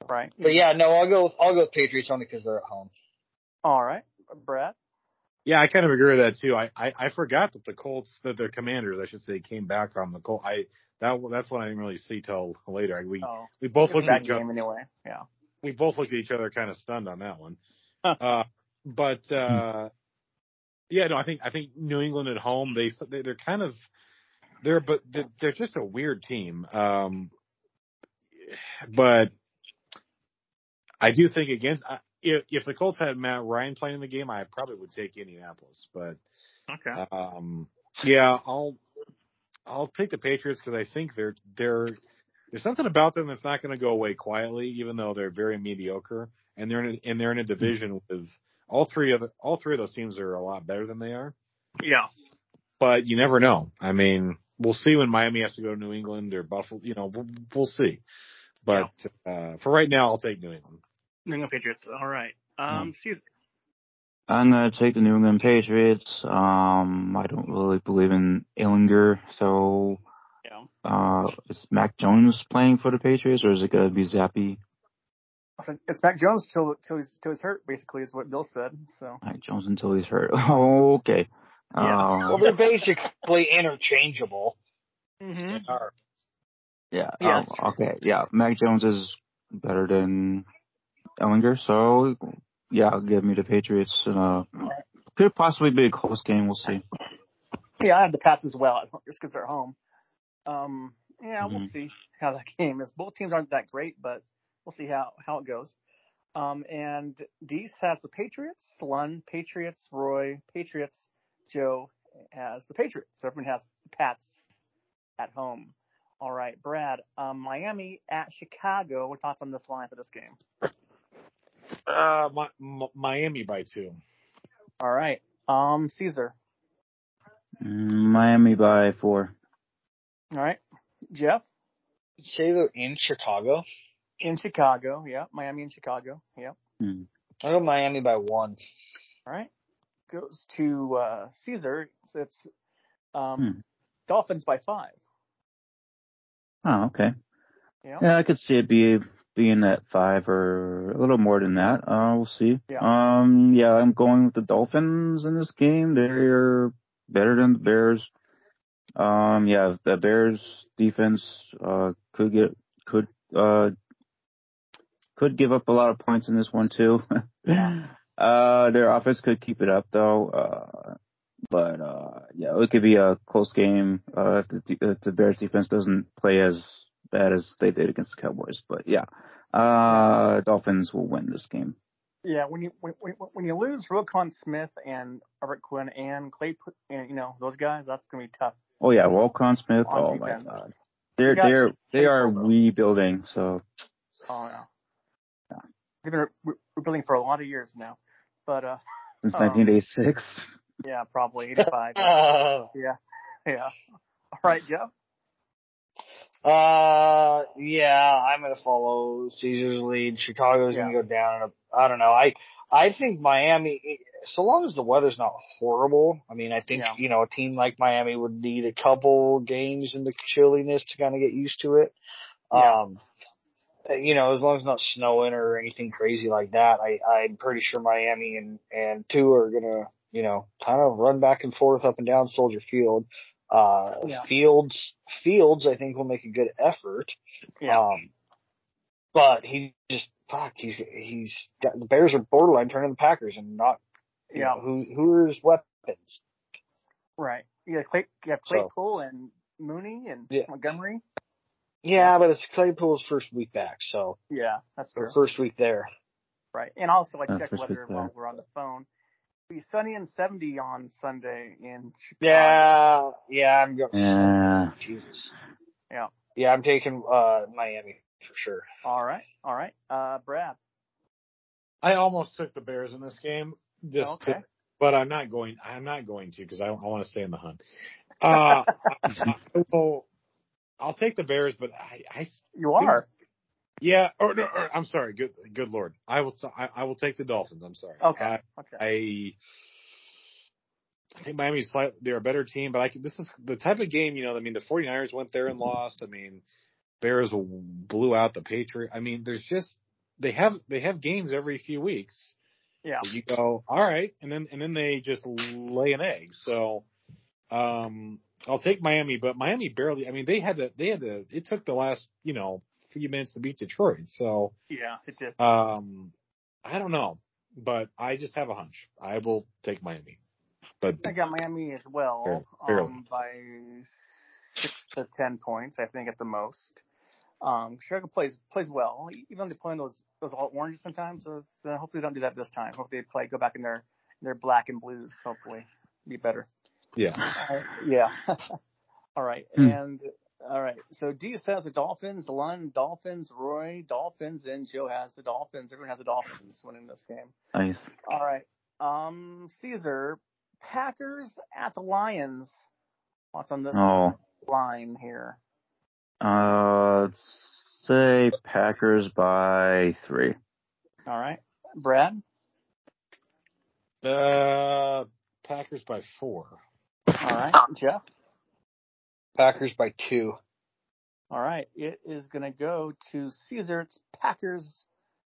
Right. But yeah, no, I'll go with I'll go with Patriots only because they're at home. All right. Brad. yeah, I kind of agree with that too. I, I I forgot that the Colts, that their commanders, I should say, came back on the Colt. I that that's what I didn't really see till later. We Oh, we both looked at each other. anyway. Yeah. we both looked at each other kind of stunned on that one. uh, but uh, yeah, no, I think I think New England at home they they- they're kind of they're but they're, they're just a weird team. Um, but I do think against I- if if the Colts had Matt Ryan playing the game, I probably would take Indianapolis. But Okay. um, yeah, I'll I'll take the Patriots because I think they're they're there's something about them that's not going to go away quietly, even though they're very mediocre and they're in a, and they're in a division with all three of the, all three of those teams are a lot better than they are. Yeah. But you never know. I mean, we'll see when Miami has to go to New England or Buffalo. You know, we'll, we'll see. But uh, for right now, I'll take New England. New England Patriots. All right. Um, Caesar. I'm gonna take the New England Patriots. Um, I don't really believe in Ehlinger, so Yeah. uh, is Mac Jones playing for the Patriots, or is it gonna be Zappe? So It's Mac Jones till till he's till he's hurt. Basically, is what Bill said. So. Mac Jones until he's hurt. okay. Yeah. Well, Um, they're basically interchangeable. Mm-hmm. Yeah. Yes. um, okay. Yeah. Mac Jones is better than Ehlinger, so yeah, give me the Patriots. Uh, could possibly be a close game. We'll see. Yeah, I have the Pats as well, just because they're home. Um, yeah, we'll Mhm. see how that game is. Both teams aren't that great, but we'll see how how it goes. Um, and Deese has the Patriots, Lund Patriots, Roy Patriots, Joe has the Patriots. So everyone has the Pats at home. All right, Brad. Um, Miami at Chicago. What thoughts on this line for this game? Uh, Mi- Mi- Miami by two. All right, um, Caesar. Miami by four. All right, Jeff Say they're in Chicago. in Chicago. Yeah, Miami in Chicago. Yeah. Hmm. I'll go Miami by one. All right. Goes to uh, Caesar. So it's um, Hmm. Dolphins by five. Oh, okay. Yeah. Yeah, I could see it be being at five or a little more than that. Uh, we'll see. Yeah. Um, yeah, I'm going with the Dolphins in this game. They're better than the Bears. Um, yeah, the Bears defense uh could get could uh could give up a lot of points in this one too. yeah. uh, their offense could keep it up though. Uh, but uh, yeah, it could be a close game uh, if, the, if the Bears defense doesn't play as bad as they did against the Cowboys. But yeah, uh, Dolphins will win this game. Yeah. When you when, when, when you lose Roquan Smith and Robert Quinn and Clay, and you know those guys, that's gonna be tough. Oh yeah, Roquan Smith. On Oh my. God, they're You they're they are Claypool, though. rebuilding. So Oh yeah. Yeah. They've been re- rebuilding for a lot of years now, but uh, since Um, 1986. yeah, probably eighty-five. Uh, yeah. Yeah. All right, Jeff. Uh, yeah, I'm gonna follow Caesar's lead. Chicago's Yeah. gonna go down in a I don't know. I I think Miami, so long as the weather's not horrible. I mean, I think Yeah. you know a team like Miami would need a couple games in the chilliness to kind of get used to it. Yeah. Um, you know, as long as it's not snowing or anything crazy like that, I I'm pretty sure Miami and and Tua are gonna you know kind of run back and forth up and down Soldier Field. Uh, Yeah. Fields Fields I think will make a good effort. Yeah. Um, but he just fuck. He's he's got the Bears are borderline turning the Packers and not. You Yeah. know, who who are his weapons? Right. Yeah, Clay, yeah, So- Claypool and Mooney and Yeah. Montgomery. Yeah, but it's Claypool's first week back, so Yeah, that's or true. first week there. Right. And also, like, Yeah, check first weather while we're on the phone. It'll be sunny and 70 on Sunday in Chicago. Yeah, yeah, I'm going. Yeah. Jesus. Yeah. Yeah, I'm taking uh Miami for sure. All right. All right. Uh, Brad. I almost took the Bears in this game, just Okay. to, but I'm not going. I'm not going to because I, I want to stay in the hunt. Uh, I, I will, I'll take the Bears, but I, I You are. Yeah. Or, no, or I'm sorry. Good, good lord. I will. I, I will take the Dolphins. I'm sorry. Okay. I, okay. I, I think Miami's slight, they're a better team, but I can, this is the type of game, you know, I mean, the 49ers went there and lost. I mean, Bears blew out the Patriot. I mean, there's just, they have, they have games every few weeks. yeah. You go, all right. And then, and then they just lay an egg. So, um, I'll take Miami, but Miami barely, I mean, they had to, they had to, it took the last, you know, few minutes to beat Detroit. So, Yeah, it did. um, I don't know, but I just have a hunch. I will take Miami. But I got Miami as well, Fairly- fairly. um, by six to ten points, I think at the most. Um, Chicago plays plays well, even though they play in those those all oranges sometimes. So, it's, uh, hopefully they don't do that this time. Hopefully they play go back in their their black and blues. Hopefully, be better. yeah, Uh, yeah. all right, Hmm. and all right. So D says the Dolphins, Lund Dolphins, Roy Dolphins, and Joe has the Dolphins. Everyone has the Dolphins winning this game. Nice. All right. Um, Caesar, Packers at the Lions. What's on this Oh. line here? Uh, let's say Packers by three. All right. Brad? uh, Packers by four. All right. Jeff? Packers by two. All right. It is going to go to Caesar. It's Packers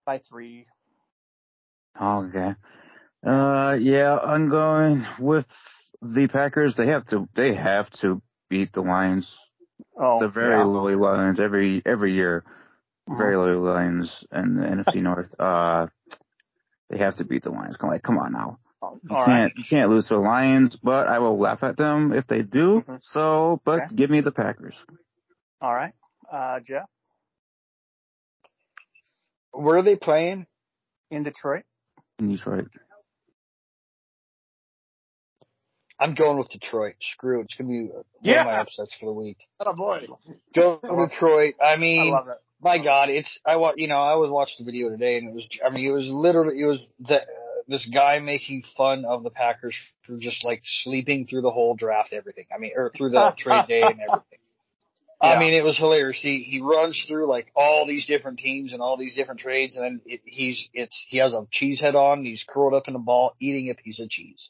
by three. Okay. Uh, yeah, I'm going with the Packers. They have to. They have to beat the Lions. Oh, the very yeah. lowly Lions every every year. Very Uh-huh. lowly Lions in the NFC North. Uh, they have to beat the Lions. Come like, come on now. All You right. can't you can't lose to the Lions, but I will laugh at them if they do. Mhm. So, but Okay. give me the Packers. All right. Uh, Jeff? Where are they playing? In Detroit? in Detroit. I'm going with Detroit. Screw it. It's gonna be one Yeah. of my upsets for the week. Oh boy. Go Detroit. I I mean, love it. my God, it's I wa You know, I was watching the video today, and it was. I mean, it was literally. It was the this guy making fun of the Packers for just like sleeping through the whole draft, everything. I mean, or through the trade day and everything. I mean, it was hilarious. He he runs through like all these different teams and all these different trades, and then it, he's it's he has a cheese head on. He's curled up in a ball, eating a piece of cheese,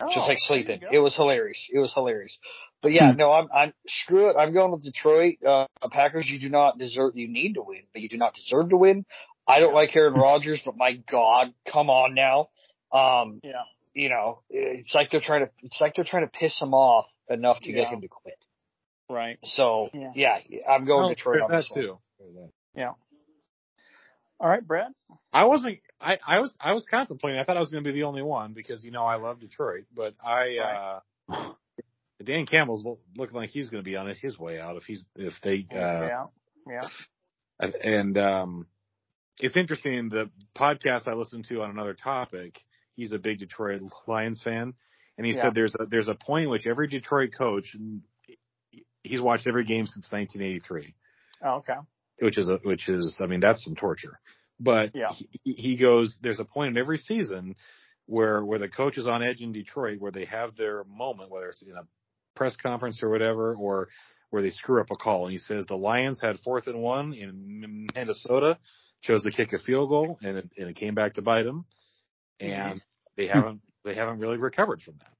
Oh, just like sleeping. It was hilarious. It was hilarious. But yeah, Hmm. no, I'm I'm screw it. I'm going with Detroit. Uh, Packers. You do not deserve. You need to win, but you do not deserve to win. I don't like Aaron Rodgers, but my God, come on now. Um, Yeah. you know, it's like they're trying to. It's like they're trying to piss him off enough to Yeah. get him to quit. Right. So Yeah. yeah, I'm going Oh, Detroit on that this one. too. There's that. Yeah. All right, Brad? I wasn't. I, I was. I was contemplating. I thought I was going to be the only one because you know I love Detroit, but I. uh Dan Campbell's lo- looking like he's going to be on it his way out if he's if they. uh yeah. Yeah. And um it's interesting. The podcast I listened to on another topic. He's a big Detroit Lions fan, and he Yeah. said there's a there's a point in which every Detroit coach. and He's watched every game since 1983 Oh, okay. which is a, which is I mean that's some torture. But Yeah. he, he goes there's a point in every season where where the coach is on edge in Detroit where they have their moment whether it's in a press conference or whatever or where they screw up a call and he says the Lions had fourth and one in Minnesota chose to kick a field goal, and it, and it came back to bite them, Mm-hmm. and they haven't they haven't really recovered from that.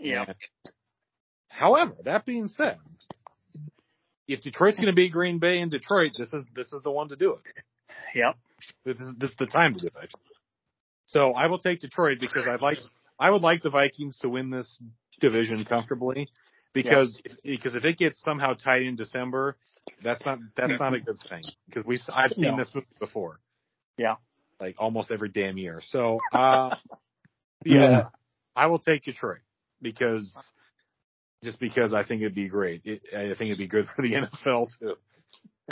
Yeah. And- however, that being said, if Detroit's going to be Green Bay in Detroit, this is this is the one to do it. Yep. This is this is the time to do it. So I will take Detroit because I'd like I would like the Vikings to win this division comfortably because because if it gets somehow tight in December, that's not that's not a good thing because we've I've seen No. this before. Yeah. Like almost every damn year. So uh yeah, Yeah. I will take Detroit because just because I think it'd be great. It, I think it'd be good for the NFL too.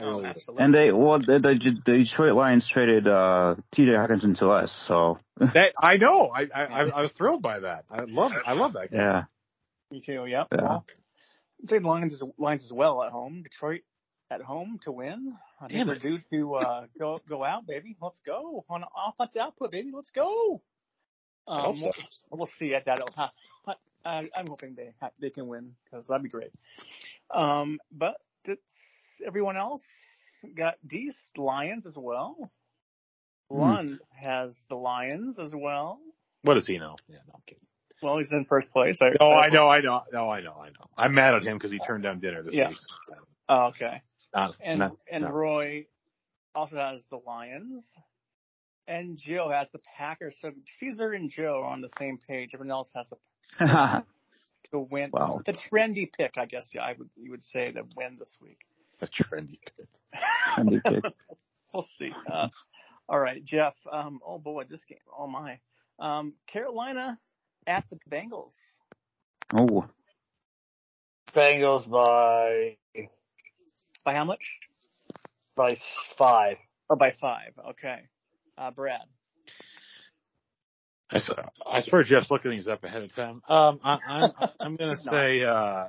Oh, absolutely. And they, well, the, the, the Detroit Lions traded, uh, TJ Hockenson to us, so, That I know. I, I I I was thrilled by that. I love it. I love that. Guy. yeah. Me too. Yep. Yeah. Well, played Lions as, Lions as well at home. Detroit at home to win. I think Damn they're due to uh, go go out, baby. Let's go on offense output, baby. Let's go. I hope Um, so. we'll, we'll see at that. Huh. But, uh, I'm hoping they they can win because that'd be great. Um, but it's, everyone else got these Lions as well. Hmm. Lund has the Lions as well. What does he know? Yeah, no, I'm kidding. Well, he's in first place. I, No, I know, I know, no, I know, I know. I'm mad at him because he turned down dinner this Yeah. week. Oh, okay. Not, And not, and no. Roy also has the Lions, and Joe has the Packers. So Caesar and Joe are on the same page. Everyone else has the to win. Wow. The trendy pick, I guess. Yeah, I would you would say to win this week. a trendy. pick. Trendy pick. we'll see. Uh, all right, Jeff. Um, oh boy, this game. Oh my. Um, Carolina at the Bengals. Oh, Bengals by By how much? by five. Oh, by five. Okay. Uh, Brad. I swear Jeff's looking these up ahead of time. Um, I, I'm, I'm gonna say, uh,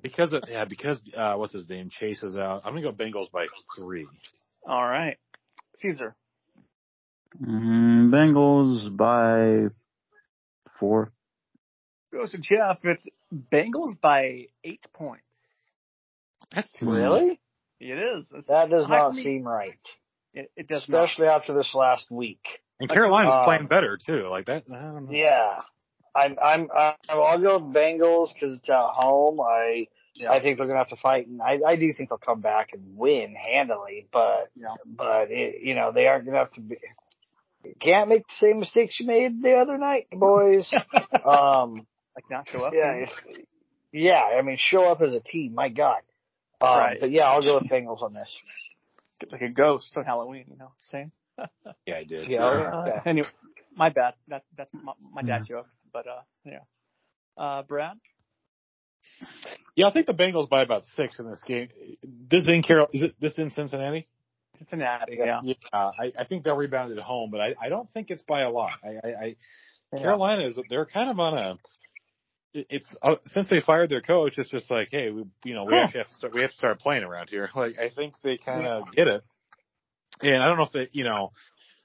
because of, yeah, because, uh, what's his name? Chase is out. I'm gonna go Bengals by three. All right. Caesar. mm, Bengals by four. Goes to Jeff. It's Bengals by eight points. That's Really? It is. It's, That does not for me. seem right. It, it does Especially not. after this last week. And Carolina's Um, playing better too. Like that. I don't know. Yeah. I'm, I'm, I- I'll go with Bengals because it's at home. I, Yeah. I think they're gonna have to fight, and I, I do think they'll come back and win handily. But, Yeah. but it, you know, they aren't gonna have to be. Can't make the same mistakes you made the other night, boys. um, Like not show up. yeah, yeah. I mean, show up as a team. My God. Um, Right. But yeah, I'll go with Bengals on this. like a ghost on Halloween. You know what I'm saying? Yeah, I did. Yeah. Uh, yeah. Anyway, my bad. That that's my, my dad joke. But uh, yeah. Uh, Brad. Yeah, I think the Bengals by about six in this game. This in Carol. Is it this in Cincinnati? Cincinnati. Yeah. Yeah, I, I think they'll rebound at home, but I, I don't think it's by a lot. I, I, I Yeah. Carolina is they're kind of on a. it- It's uh, since they fired their coach, it's just like, hey, we you know we actually have to start we have to start playing around here. Like I think they kind of get it, and I don't know if they you know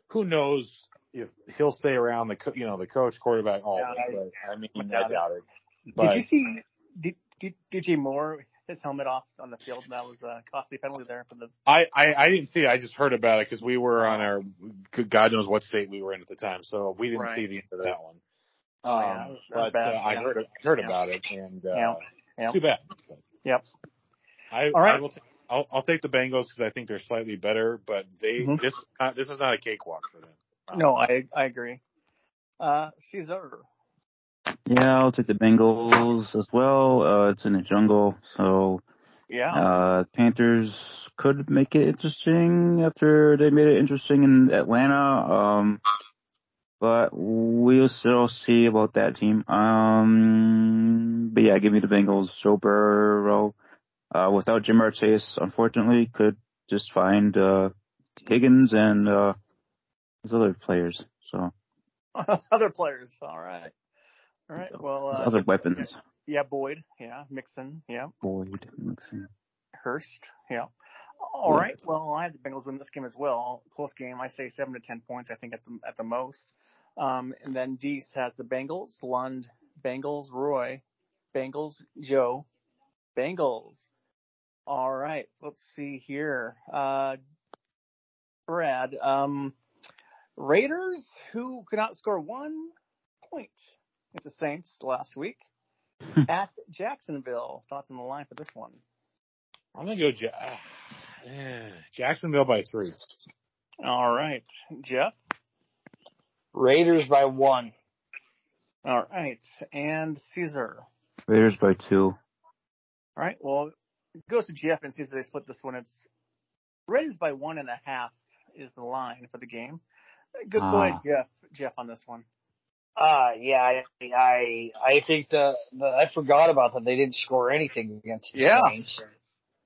who knows if he'll stay around the co- you know the coach quarterback all Yeah, but I mean I I doubt it. it. But Did you see did, did, DJ Moore his helmet off on the field? That was a costly penalty there for the. I, I, I didn't see it. I just heard about it because we were on our, God knows what state we were in at the time. So we didn't Right. see the end of that one. Oh, yeah, Um, that was- that but uh, I Yeah. heard, I heard Yeah. about it and, uh, Yeah. Yeah. too bad. But Yep. I, All right. I will t- I'll, I'll take the Bengals because I think they're slightly better, but they, Mhm. this, uh, this is not a cakewalk for them. Um, No, I I agree. Uh, Caesar. Yeah, I'll take the Bengals as well. Uh, it's in the jungle, so Yeah. uh, Panthers could make it interesting after they made it interesting in Atlanta. Um, but we'll still see about that team. Um, but yeah, give me the Bengals. Joe Burrow, uh, without Ja'Marr Chase, unfortunately, could just find uh, Higgins and uh, his other players. So Other players. All right. All right. Well. Uh, other weapons. Yeah, Boyd. Yeah, Mixon. Yeah, Boyd, Mixon. Hurst. Yeah. All Yeah. right. Well, I had the Bengals win this game as well. Close game. I say seven to ten points. I think at the at the most. Um, and then Deese has the Bengals. Lund, Bengals. Roy, Bengals. Joe, Bengals. All right. Let's see here. Uh, Brad. Um, Raiders, who could not score one point against the Saints last week at Jacksonville. Thoughts on the line for this one? I'm gonna go ja- Jacksonville by three. All right, Jeff. Raiders by one. All right, and Caesar. Raiders by two. All right, well, it goes to Jeff and Caesar. They split this one. It's Raiders by one and a half is the line for the game. Good go ahead, Ah. Jeff. Jeff on this one. Uh, yeah, I, I, I think the, the, I forgot about that. They didn't score anything against the Yeah. Saints.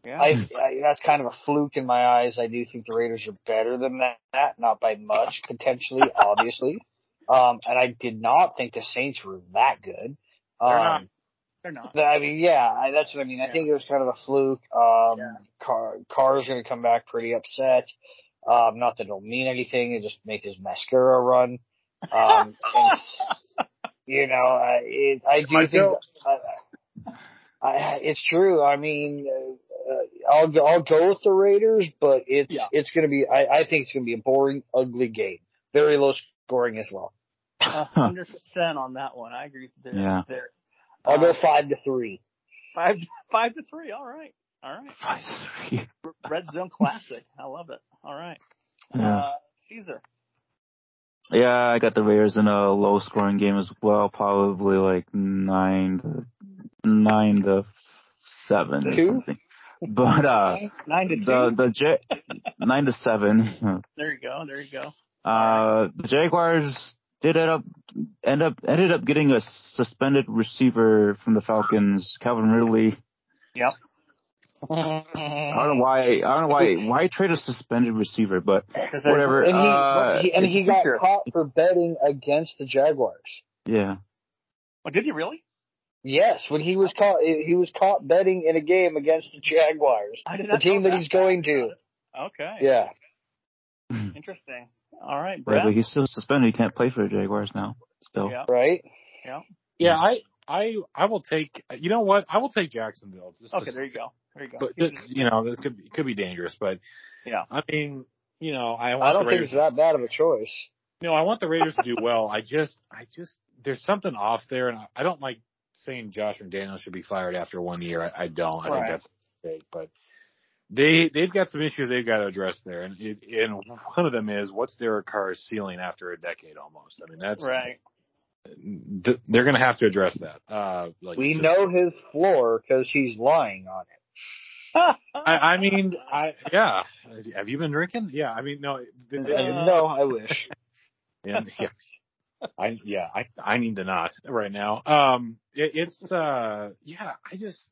Yeah. I, I, that's kind of a fluke in my eyes. I do think the Raiders are better than that, not by much, potentially, obviously. Um, and I did not think the Saints were that good. Um, They're not. They're not. I mean, yeah, I, that's what I mean. I Yeah. think it was kind of a fluke. Um, Yeah. Carr, Carr's going to come back pretty upset. Um, not that it'll mean anything. It just make his mascara run. Um, and, you know, I, it, I do think. I, I, it's true. I mean, uh, uh, I'll go, I'll go with the Raiders, but it's, Yeah. it's going to be, I, I think it's going to be a boring, ugly game. Very low scoring as well. Hundred percent on that one. I agree with there. Yeah. There. I'll go Uh, five to three. five five to three. All right. All right. By three. Red Zone Classic. I love it. All right. Yeah. Uh, Caesar. Yeah, I got the Raiders in a low scoring game as well, probably like nine to nine to seven or Two? something. But uh Nine to two. the the J nine to seven. there you go. There you go. Uh the Jaguars did end up end up ended up getting a suspended receiver from the Falcons, Calvin Ridley. Yep. I don't know why I don't know why why trade a suspended receiver, but whatever. And he, uh, he and he got secret. caught for betting against the Jaguars. yeah. Oh, did he really? Yes, when he was caught, he was caught betting in a game against the Jaguars, I the team know that he's going to. Okay. Yeah, hmm. Interesting. All right, Yeah, but he's still suspended. He can't play for the Jaguars now. Still. Yeah. right. Yeah. Yeah, I, I, I will take. You know what? I will take Jacksonville. Just to- Okay. There you go. There you go. but you know, this could be, it could be dangerous. But Yeah. I mean, you know, I want I don't think it's that bad of a choice. No, I want the Raiders to do well. I just, I just, there's something off there, and I, I don't like saying Josh McDaniels should be fired after one year. I, I don't. I Right. think that's a mistake. But they, they've got some issues they've got to address there, and it, and one of them is what's Derek Carr's ceiling after a decade almost. I mean, that's Right. th- They're going to have to address that. Uh, like We just- know his floor because he's lying on it. I, I mean, I yeah. Have you been drinking? Yeah. I mean, no. th- th- Uh, no, I wish. And yeah, I yeah, I I need to not right now. Um, it, it's uh, yeah, I just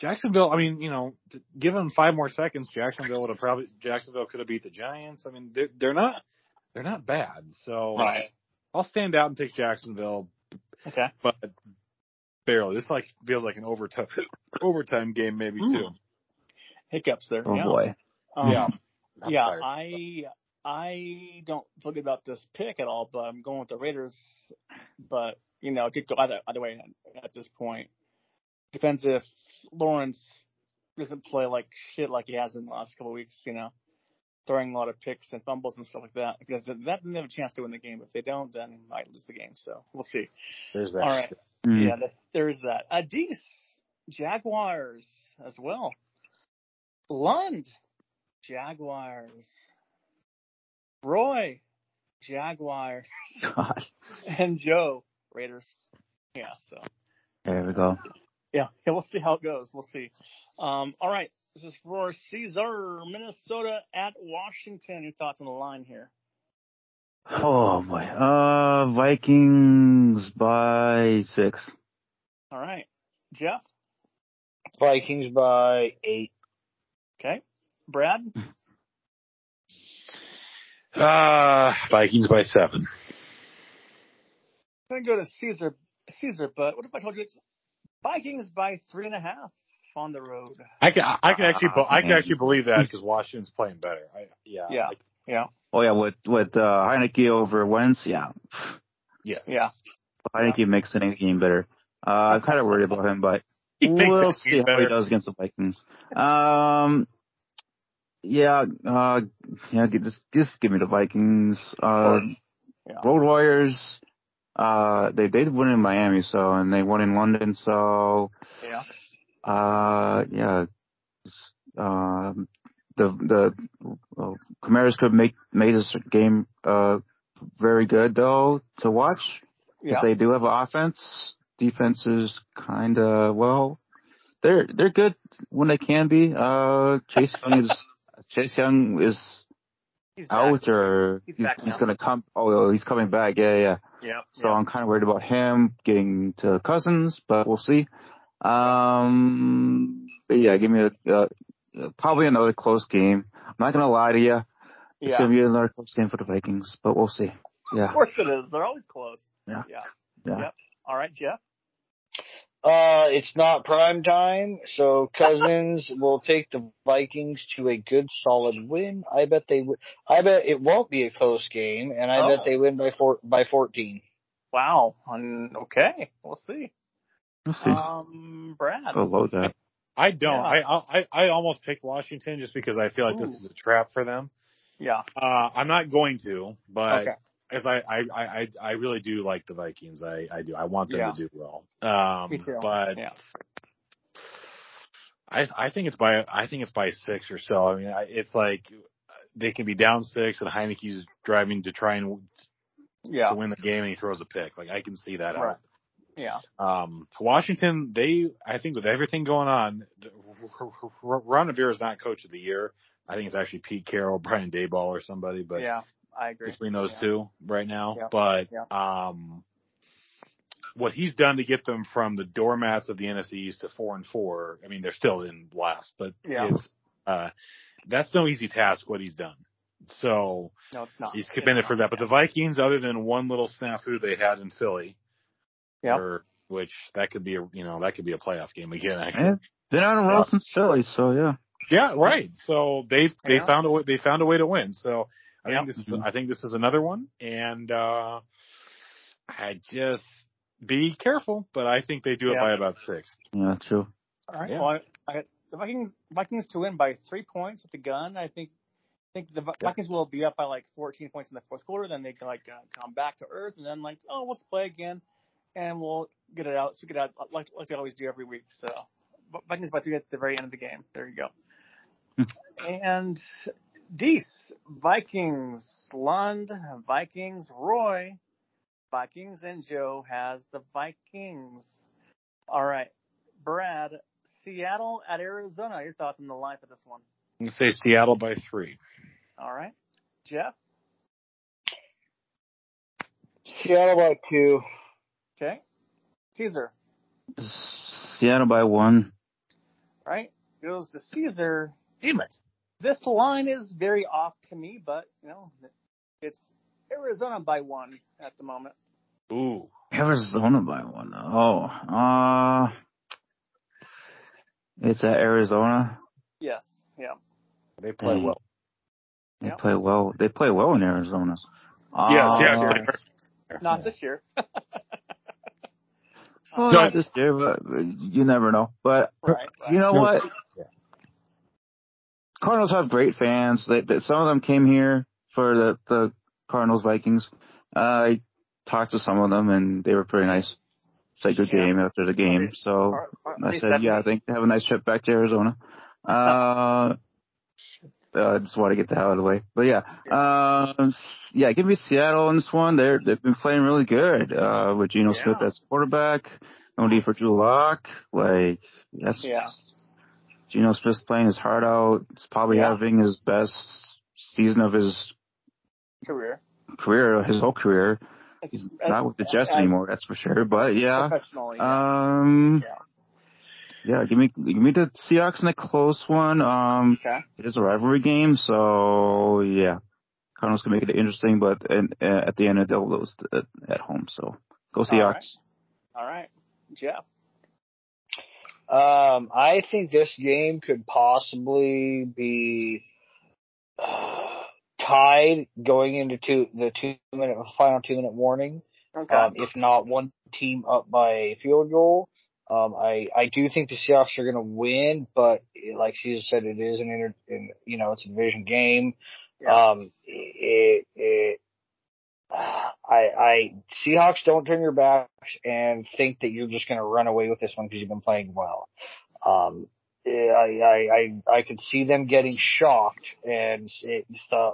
Jacksonville. I mean, you know, to give them five more seconds, Jacksonville would have probably Jacksonville could have beat the Giants. I mean, they're, they're not they're not bad. So Right. I'll stand out and take Jacksonville, Okay. but barely. This like feels like an overtime overtime game maybe too. Hiccups there. Oh yeah. boy. Um, yeah. I'm yeah, tired. I I don't feel good about this pick at all, but I'm going with the Raiders. But you know, it could go either either way at this point. Depends if Lawrence doesn't play like shit like he has in the last couple of weeks. You know, throwing a lot of picks and fumbles and stuff like that. Because that then they have a chance to win the game. If they don't, then might lose the game. So we'll see. There's that. All right. Mm. Yeah, there is that. Adis, Jaguars as well. Lund, Jaguars. Roy, Jaguars. God. And Joe, Raiders. Yeah, so There we go. yeah, yeah, we'll see how it goes. We'll see. Um, all right, this is for Caesar, Minnesota at Washington. Your thoughts on the line here? Oh boy. Uh, Vikings by six. All right, Jeff. Vikings by eight. Okay, Brad. Uh, Vikings by seven. I'm gonna go to Caesar, Caesar. But what if I told you it's Vikings by three and a half on the road? I can I can actually Ah, I can man. actually believe that because Washington's playing better. I, yeah. Yeah. I- Yeah, Oh yeah, with with uh, Heinicke over Wentz, yeah. yes. yeah. Heinicke makes any game better. Uh, I'm kind of worried about him, but we'll see how better. he does against the Vikings. Um, Yeah, uh, yeah, just, just give me the Vikings. Uh, Yeah. Road Warriors, uh, they, they won in Miami, so, and they won in London, so, Yeah. uh, yeah, um, the, the, well, Commanders could make, make this game, uh, very good though to watch. Yeah. If they do have an offense, defense is kind of well. They're they're good when they can be. Uh, Chase Young is Chase Young is He's back. out or He's he's, he's gonna come. Oh, he's coming back. Yeah, yeah. Yeah. So yeah. I'm kind of worried about him getting to Cousins, but we'll see. Um, but yeah, give me a uh, probably another close game. I'm not gonna lie to you. It's yeah. gonna be another close game for the Vikings, but we'll see. Yeah. Of course it is. They're always close. Yeah. Yeah. Yeah. Yep. All right, Jeff. Uh, it's not prime time, so Cousins will take the Vikings to a good solid win. I bet they would. I bet it won't be a close game, and I bet Oh. they win by four by fourteen. Wow. Um, okay. We'll see. We'll see. Um, Brad. Below that. I don't. Yeah. I, I I almost picked Washington just because I feel like this is a trap for them. Yeah. Uh, I'm not going to, but Okay. As I, I, I, I- I really do like the Vikings. I, I do. I want them Yeah. to do well. Um, Me too. but Yeah. I, I think it's by, I think it's by six or so. I mean, I, it's like they can be down six and Heinicke's driving to try and Yeah. to win the game and he throws a pick. Like I can see that. Right. out. Yeah. Um, Washington, they, I think with everything going on, Ron Rivera is not coach of the year. I think it's actually Pete Carroll, Brian Daboll or somebody, but yeah. I agree. between those Yeah. two right now. Yeah. But Yeah. um, what he's done to get them from the doormats of the NFC East to four and four. I mean, they're still in last, but Yeah. it's uh, that's no easy task. What he's done. So No, it's not. he's It's commended for not. that. But the Vikings, other than one little snafu they had in Philly, Yep. or which that could be a you know that could be a playoff game again. Actually, Yeah. Been on a roll since Philly, so yeah. yeah, right. So they they Yeah. found a way, they found a way to win. So I Yep. think this is Mhm. I think this is another one, and uh I just be careful, but I think they do it Yeah. by about six. Yeah, true. All right. Yeah. Well, I, I got the Vikings Vikings to win by three points at the gun. I think I think the Vi- Yeah. Vikings will be up by like 14 points in the fourth quarter. Then they can like uh, come back to earth, and then like oh let's play again, and we'll get it out. So get it out like like they always do every week. So Vi- Vikings by three at the very end of the game. There you go. and Dees Vikings Lund Vikings Roy Vikings and Joe has the Vikings. All right, Brad, Seattle at Arizona. Your thoughts on the line for this one? I'm gonna say Seattle by three. All right, Jeff. Seattle by two. Okay, Caesar. Seattle by one. All right, goes to Caesar. Damn it! This line is very off to me, but you know, it's Arizona by one at the moment. Ooh, Arizona by one. Oh, uh, it's at Arizona. Yes, yeah, they play Mm. well. They Yeah. play well. They play well in Arizona. Yes, yes, Uh, yes. not this year. Well, No. not this year, but you never know. But right, right. you know what? Yeah. Cardinals have great fans. They, they, some of them came here for the, the Cardinals Vikings. Uh, I talked to some of them and they were pretty nice. Say good Yeah. game after the game. So Are- are I they said, yeah, I 70? think have a nice trip back to Arizona. Uh, uh, just want to get that out of the way. But yeah, um, yeah, give me Seattle in this one. They're they've been playing really good. Uh, with Geno Yeah. Smith as quarterback, no need for Drew Lock. Like that's Yeah. Geno Smith's playing his heart out. He's probably Yeah. having his best season of his career. career, his whole career. It's, He's not with the Jets anymore, that's for sure. But yeah, um, Yeah. yeah, give me give me the Seahawks in a close one. Um, okay. it is a rivalry game, so yeah, Cardinals can make it interesting, but and, uh, at the end they'll lose at, at home. So go All Seahawks. right. All right, Jeff. Um, I think this game could possibly be tied going into two, the two minute final two minute warning. Okay. Um, if not one team up by a field goal. Um, I, I do think the Seahawks are going to win, but like Caesar said, it is an inter, in, you know, it's a division game. Yeah. Um, it, it, I, I, Seahawks don't turn your backs and think that you're just going to run away with this one because you've been playing well. Um, I, I, I, I could see them getting shocked and it's the,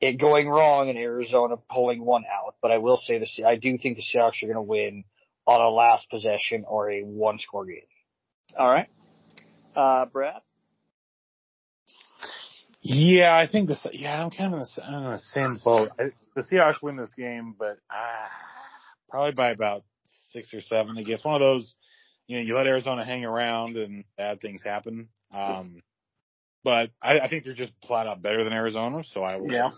it going wrong in Arizona pulling one out. But I will say this, I do think the Seahawks are going to win on a last possession or a one score game. All right. Uh, Brad? Yeah, I think this. Yeah, I'm kind of in the, I'm in the same boat. I, the Seahawks win this game, but uh, probably by about six or seven. I guess one of those. You know, you let Arizona hang around and bad things happen. Um, but I, I think they're just flat out better than Arizona, so I will. Yeah.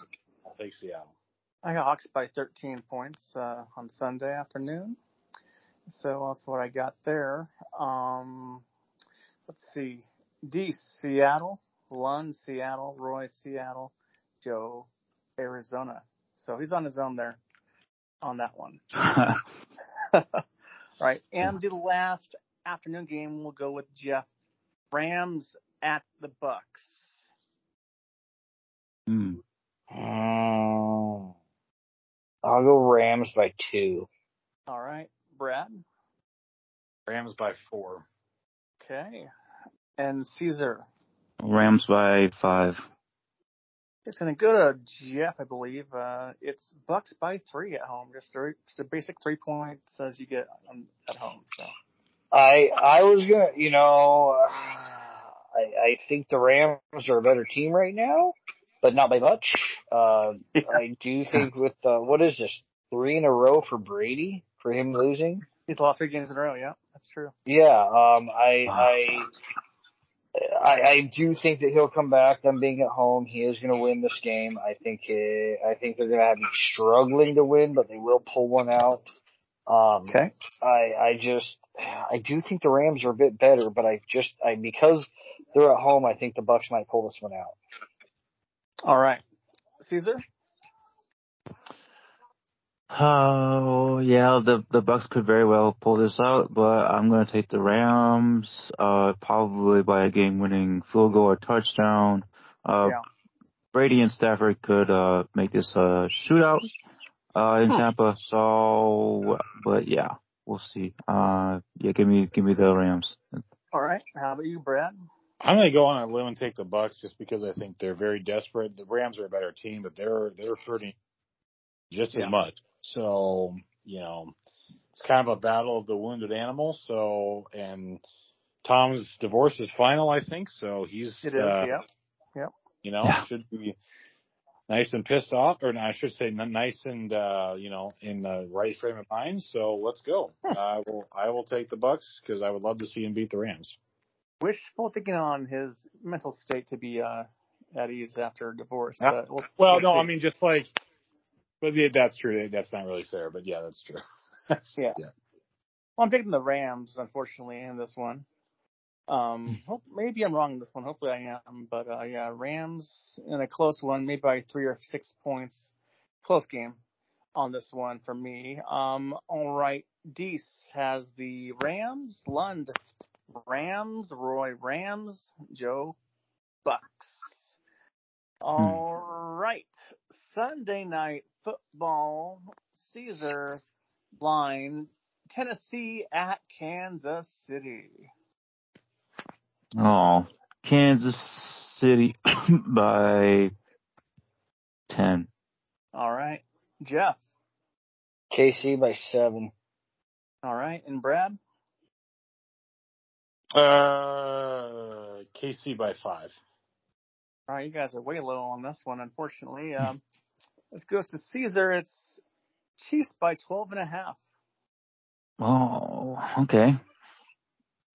I'll take Seattle. I got Hawks by 13 points uh, on Sunday afternoon. So that's what I got there. Um, let's see. D, Seattle. Lund, Seattle. Roy, Seattle. Joe, Arizona. So he's on his own there on that one. right. And the last afternoon game we'll go with Jeff. Rams at the Bucks. Hmm. Um, I'll go Rams by two. All right. Brad. Rams by four. Okay. And Caesar. Rams by five. It's going to go to Jeff, I believe. Uh, it's Bucks by three at home. Just a, just a basic three points as you get um, at home. So. I I was gonna, you know, uh, I I think the Rams are a better team right now, but not by much. Uh, I do think with uh, what is this three in a row for Brady for him losing? He's lost three games in a row. Yeah, that's true. Yeah, um, I I. I, I do think that he'll come back. Them being at home, he is going to win this game. I think. Uh, I think they're going to have him struggling to win, but they will pull one out. Um, Okay. I I just I do think the Rams are a bit better, but I just I because they're at home, I think the Bucks might pull this one out. All right. Caesar. Oh yeah, the the Bucks could very well pull this out, but I'm gonna take the Rams, uh, probably by a game-winning field goal or touchdown. Uh, Yeah. Brady and Stafford could uh make this a shootout uh in Hmm. Tampa. So, but yeah, we'll see. Uh, yeah, give me give me the Rams. All right. How about you, Brad? I'm going to go on a limb and take the Bucks just because I think they're very desperate. The Rams are a better team, but they're they're hurting just Yeah. as much. So you know, it's kind of a battle of the wounded animal. So and Tom's divorce is final, I think. So he's It is. uh, yep. Yep. you know Yeah. should be nice and pissed off, or I should say nice and uh, you know in the right frame of mind. So let's go. I will I will take the Bucks because I would love to see him beat the Rams. Wishful thinking on his mental state to be uh, at ease after a divorce. But we'll, Well, we'll no, see. I mean just like, but yeah, that's true. That's not really fair, but yeah, that's true. That's- Yeah. Well, I'm taking the Rams, unfortunately, in this one. Um, hope, maybe I'm wrong in this one. Hopefully I am. But, uh, yeah, Rams in a close one, maybe by three or six points. Close game on this one for me. Um, all right. Deese has the Rams. Lund, Rams. Roy, Rams. Joe, Bucks. All right. Sunday night football. Caesar line. Tennessee at Kansas City. Oh, Kansas City by ten. All right. Jeff. KC by seven. All right. And Brad. Uh, KC by five. All right. You guys are way low on this one, unfortunately. Um, this goes to Caesar. It's Chiefs by 12 and a half. Oh, okay.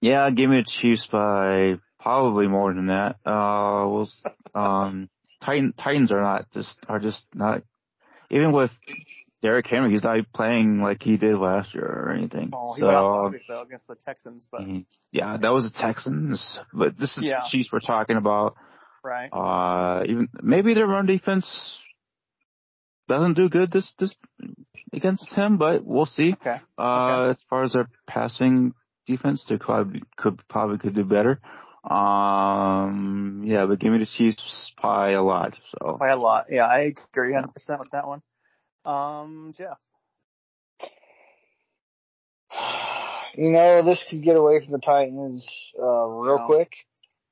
Yeah, give me the Chiefs by probably more than that. Uh, we'll, um, Titan, Titans are not just are just not even with Derrick Henry. He's not playing like he did last year or anything. Oh, he so went out last week, though, against the Texans, but, yeah, that was the Texans, but this is Yeah. the Chiefs we're talking about. Right. Uh, even maybe their run defense doesn't do good this this against him, but we'll see. Okay. Uh, as far as their passing defense. They could could probably could do better. Um, yeah, but give me the Chiefs by a lot. So By a lot. Yeah, I agree 100% with that one. Um, Jeff. You know, this could get away from the Titans uh, real No. quick.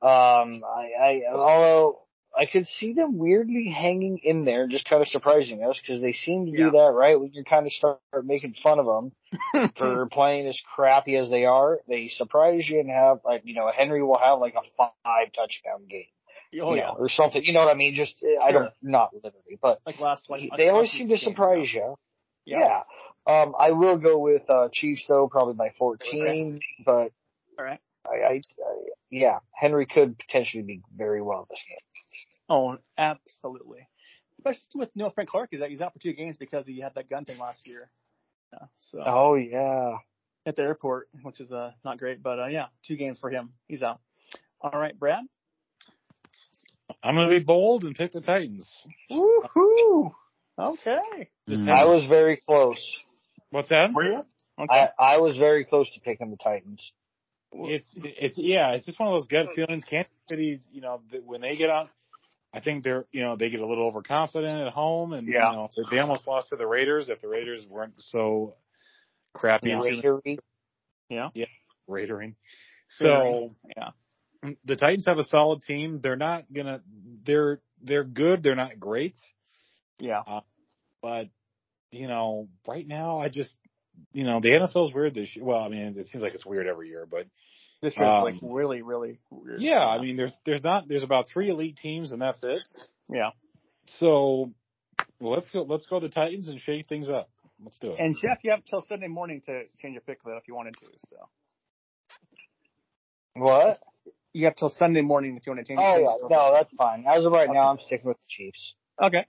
Um, I, I although I could see them weirdly hanging in there, just kind of surprising us because they seem to Yeah. do that, right? We can kind of start making fun of them for playing as crappy as they are. They surprise you and have like you know Henry will have like a five touchdown game, Oh, you yeah. know, or something. You know what I mean? Just I don't not literally, but Like last, like, they always seem to surprise you. Yeah. Yeah. Um, I will go with uh, Chiefs though, probably by 14. But All right. I, I, yeah, Henry could potentially be very well this game. Oh, absolutely. Especially with Neil Frank Clark, is that he's out for two games because he had that gun thing last year. Yeah, so Oh yeah. at the airport, which is uh not great, but uh yeah, two games for him. He's out. All right, Brad. I'm going to be bold and pick the Titans. Woohoo! Okay. Mm. I was very close. What's that? Were you? Okay. I, I was very close to picking the Titans. It's it's yeah, it's just one of those gut feelings. Kansas City, you know, when they get on, I think they're you know they get a little overconfident at home, and Yeah. you know they almost lost to the Raiders. If the Raiders weren't so crappy Yeah, Raidery. yeah. Raidering, so Yeah. Mm, the Titans have a solid team. They're not gonna they're they're good. They're not great, Yeah. Uh, but you know right now I just you know the NFL's weird this year. Well, I mean it seems like it's weird every year, but This year's Um, like really, really weird. yeah, I mean there's there's not there's about three elite teams and that's it. Yeah. So well, let's go. Let's go to the Titans and shake things up. Let's do it. And Jeff, you have till Sunday morning to change your pick though if you wanted to. So What? you have till Sunday morning if you want to change. Oh your yeah. pick. No, that's fine. As of right now, I'm sticking with the Chiefs. Okay.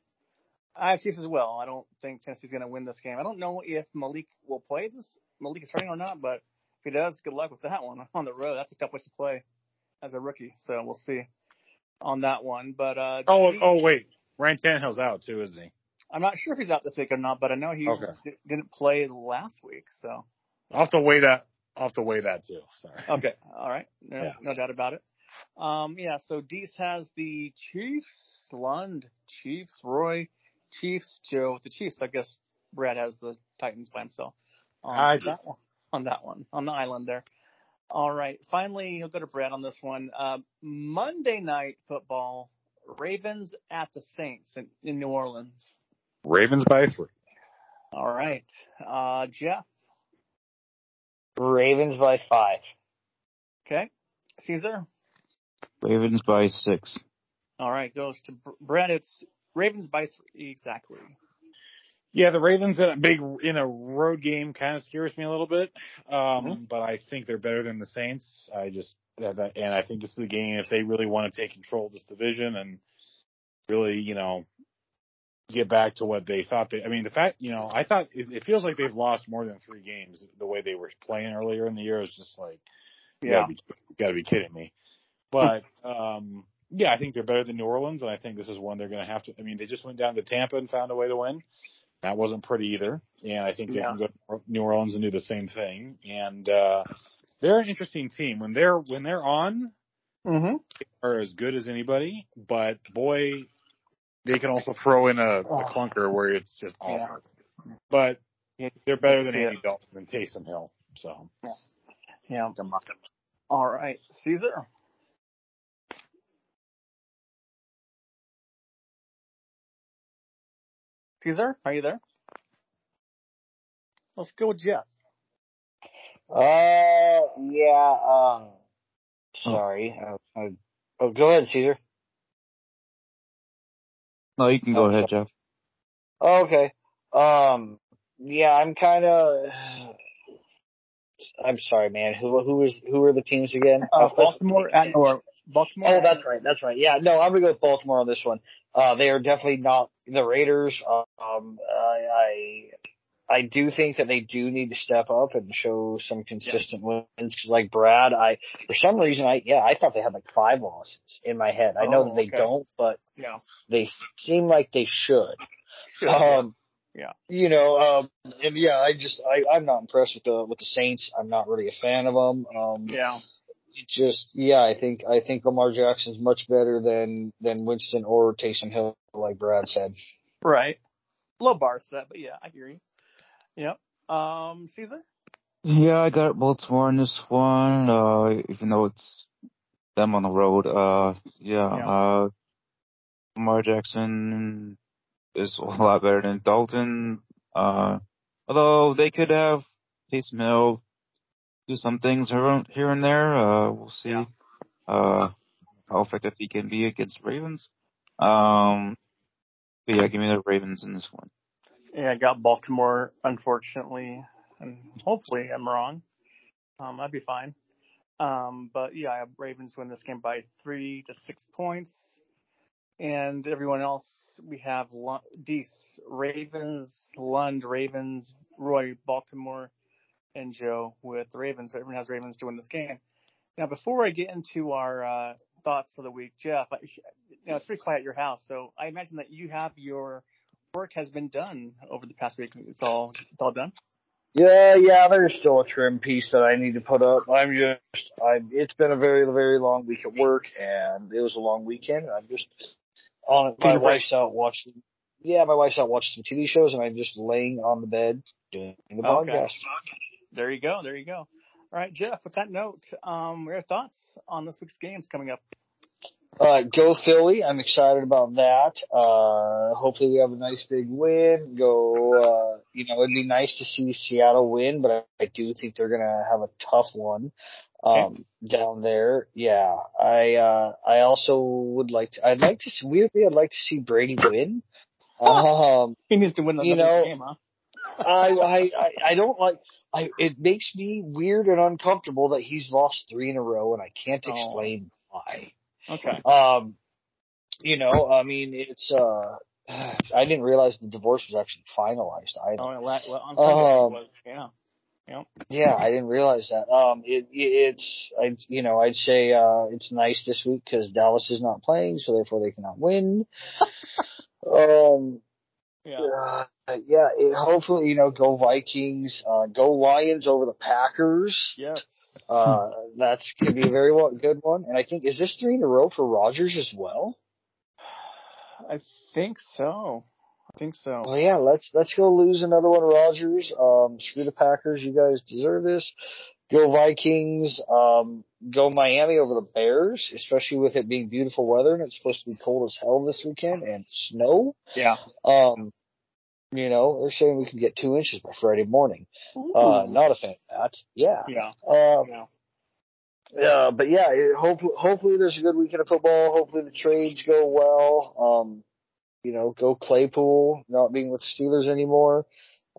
I have Chiefs as well. I don't think Tennessee's going to win this game. I don't know if Malik will play this. Malik is starting or not, but if he does, good luck with that one on the road. That's a tough place to play as a rookie. So we'll see on that one. But uh, Oh, oh wait, Ryan Tannehill's out too, isn't he? I'm not sure if he's out this week or not, but I know he Okay. d- didn't play last week. So I'll have to weigh that. I'll have to weigh that too. Sorry. okay, all right, no, Yeah. no doubt about it. Um, yeah. So Deese has the Chiefs, Lund, Chiefs, Roy, Chiefs, Joe, with the Chiefs. I guess Brad has the Titans by himself. On I that one, on that one, on the island there. All right. Finally, he'll go to Brad on this one. Uh, Monday night football, Ravens at the Saints in, in New Orleans. Ravens by three. All right. Uh, Jeff. Ravens by five. Okay. Caesar. Ravens by six. All right. Goes to Br- Brad. It's Ravens by three. Exactly. Yeah, the Ravens in a big in a road game kind of scares me a little bit, um, Mhm. but I think they're better than the Saints. I just and I think this is a game if they really want to take control of this division and really, you know, get back to what they thought they. I mean, the fact, you know, I thought it, it feels like they've lost more than three games. The way they were playing earlier in the year is just like, Yeah. you gotta be kidding me. But um, yeah, I think they're better than New Orleans, and I think this is one they're going to have to. I mean, they just went down to Tampa and found a way to win. That wasn't pretty either, and I think they Yeah. can go to New Orleans and do the same thing. And uh, they're an interesting team when they're when they're on Mm-hmm. are as good as anybody, but boy, they can also throw in a, a clunker where it's just awful. But they're better than it. Andy Dalton and Taysom Hill. So Yeah. All right. Caesar. Caesar, are you there? Let's go with Jeff. Uh, yeah. Um, sorry. Uh, uh, oh, go ahead, Caesar. No, you can go Oh, ahead, Jeff. Okay. Um, yeah, I'm kind of. I'm sorry, man. Who who is who are the teams again? Uh, Baltimore at Nor. Baltimore. Oh, that's right. That's right. Yeah, no, I'm gonna go with Baltimore on this one. Uh, they are definitely not the Raiders. Um, I, I, I do think that they do need to step up and show some consistent wins. 'Cause like Brad, I, for some reason, I, yeah, I thought they had like five losses in my head. I know Oh, that they okay. don't, but Yeah. they seem like they should. Should, Um, Yeah. You know, um, and yeah, I just I I'm not impressed with the with the Saints. I'm not really a fan of them. Um, Yeah. just yeah, I think I think Lamar Jackson's much better than than Winston or Taysom Hill, like Brad said. Right. Low bar set, but yeah, I hear you. Yep. Um, Caesar? Yeah, I got Baltimore in this one, uh, even though it's them on the road. Uh, yeah, Yeah. uh, Lamar Jackson is a lot better than Dalton. Uh, although they could have Taysom Hill do some things here, here and there. Uh, we'll see, Yeah. uh, how effective he can be against Ravens. Um, but yeah, give me the Ravens in this one. Yeah, I got Baltimore, unfortunately, and hopefully I'm wrong. Um, I'd be fine. Um, but yeah, I have Ravens win this game by three to six points. And everyone else, we have Deese, Ravens, Lund, Ravens, Roy, Baltimore, and Joe with the Ravens. So everyone has Ravens to win this game. Now, before I get into our uh, thoughts of the week, Jeff, you know, it's pretty quiet at your house, so I imagine that you have your work has been done over the past week. It's all it's all done. Yeah, yeah, there's still a trim piece that I need to put up. I'm just, I, it's been a very, very long week at work and it was a long weekend. I'm just on. My Take a break. wife's out watching, yeah, my wife's out watching some TV shows and I'm just laying on the bed doing the Okay. podcast. There you go. There you go. All right, Jeff. With that note, um, your thoughts on this week's games coming up? Uh, go Philly. I'm excited about that. Uh, hopefully we have a nice big win. Go, uh, you know, it'd be nice to see Seattle win, but I, I do think they're gonna have a tough one, um, down there. Yeah. I, uh, I also would like to, I'd like to, see, weirdly, I'd like to see Brady win. Um, He needs to win another You know, game, huh? I, I, I, I don't like, I, it makes me weird and uncomfortable that he's lost three in a row and I can't Oh. explain why. Okay. Um, you know, I mean, it's, uh, I didn't realize the divorce was actually finalized either. Oh, well, on Sunday Um, was. Yeah. Yep. Yeah, I didn't realize that. Um, it, it it's, I, you know, I'd say, uh, it's nice this week because Dallas is not playing, so therefore they cannot win. um, Yeah. uh, yeah, it, hopefully, you know, go Vikings, uh, go Lions over the Packers. Yes. Uh, that's could be a very well, good one. And I think, is this three in a row for Rodgers as well? I think so. I think so. Well, yeah, let's let's go lose another one, Rodgers. Um, screw the Packers. You guys deserve this. Go Vikings. Um, go Miami over the Bears, especially with it being beautiful weather and it's supposed to be cold as hell this weekend and snow. Yeah. Um, you know, they're saying we can get two inches by Friday morning. Uh, not a fan of that. Yeah. Yeah. Um, Yeah. yeah, but yeah, it, hopefully, hopefully there's a good weekend of football. Hopefully the trades go well. Um, you know, go Claypool not being with the Steelers anymore.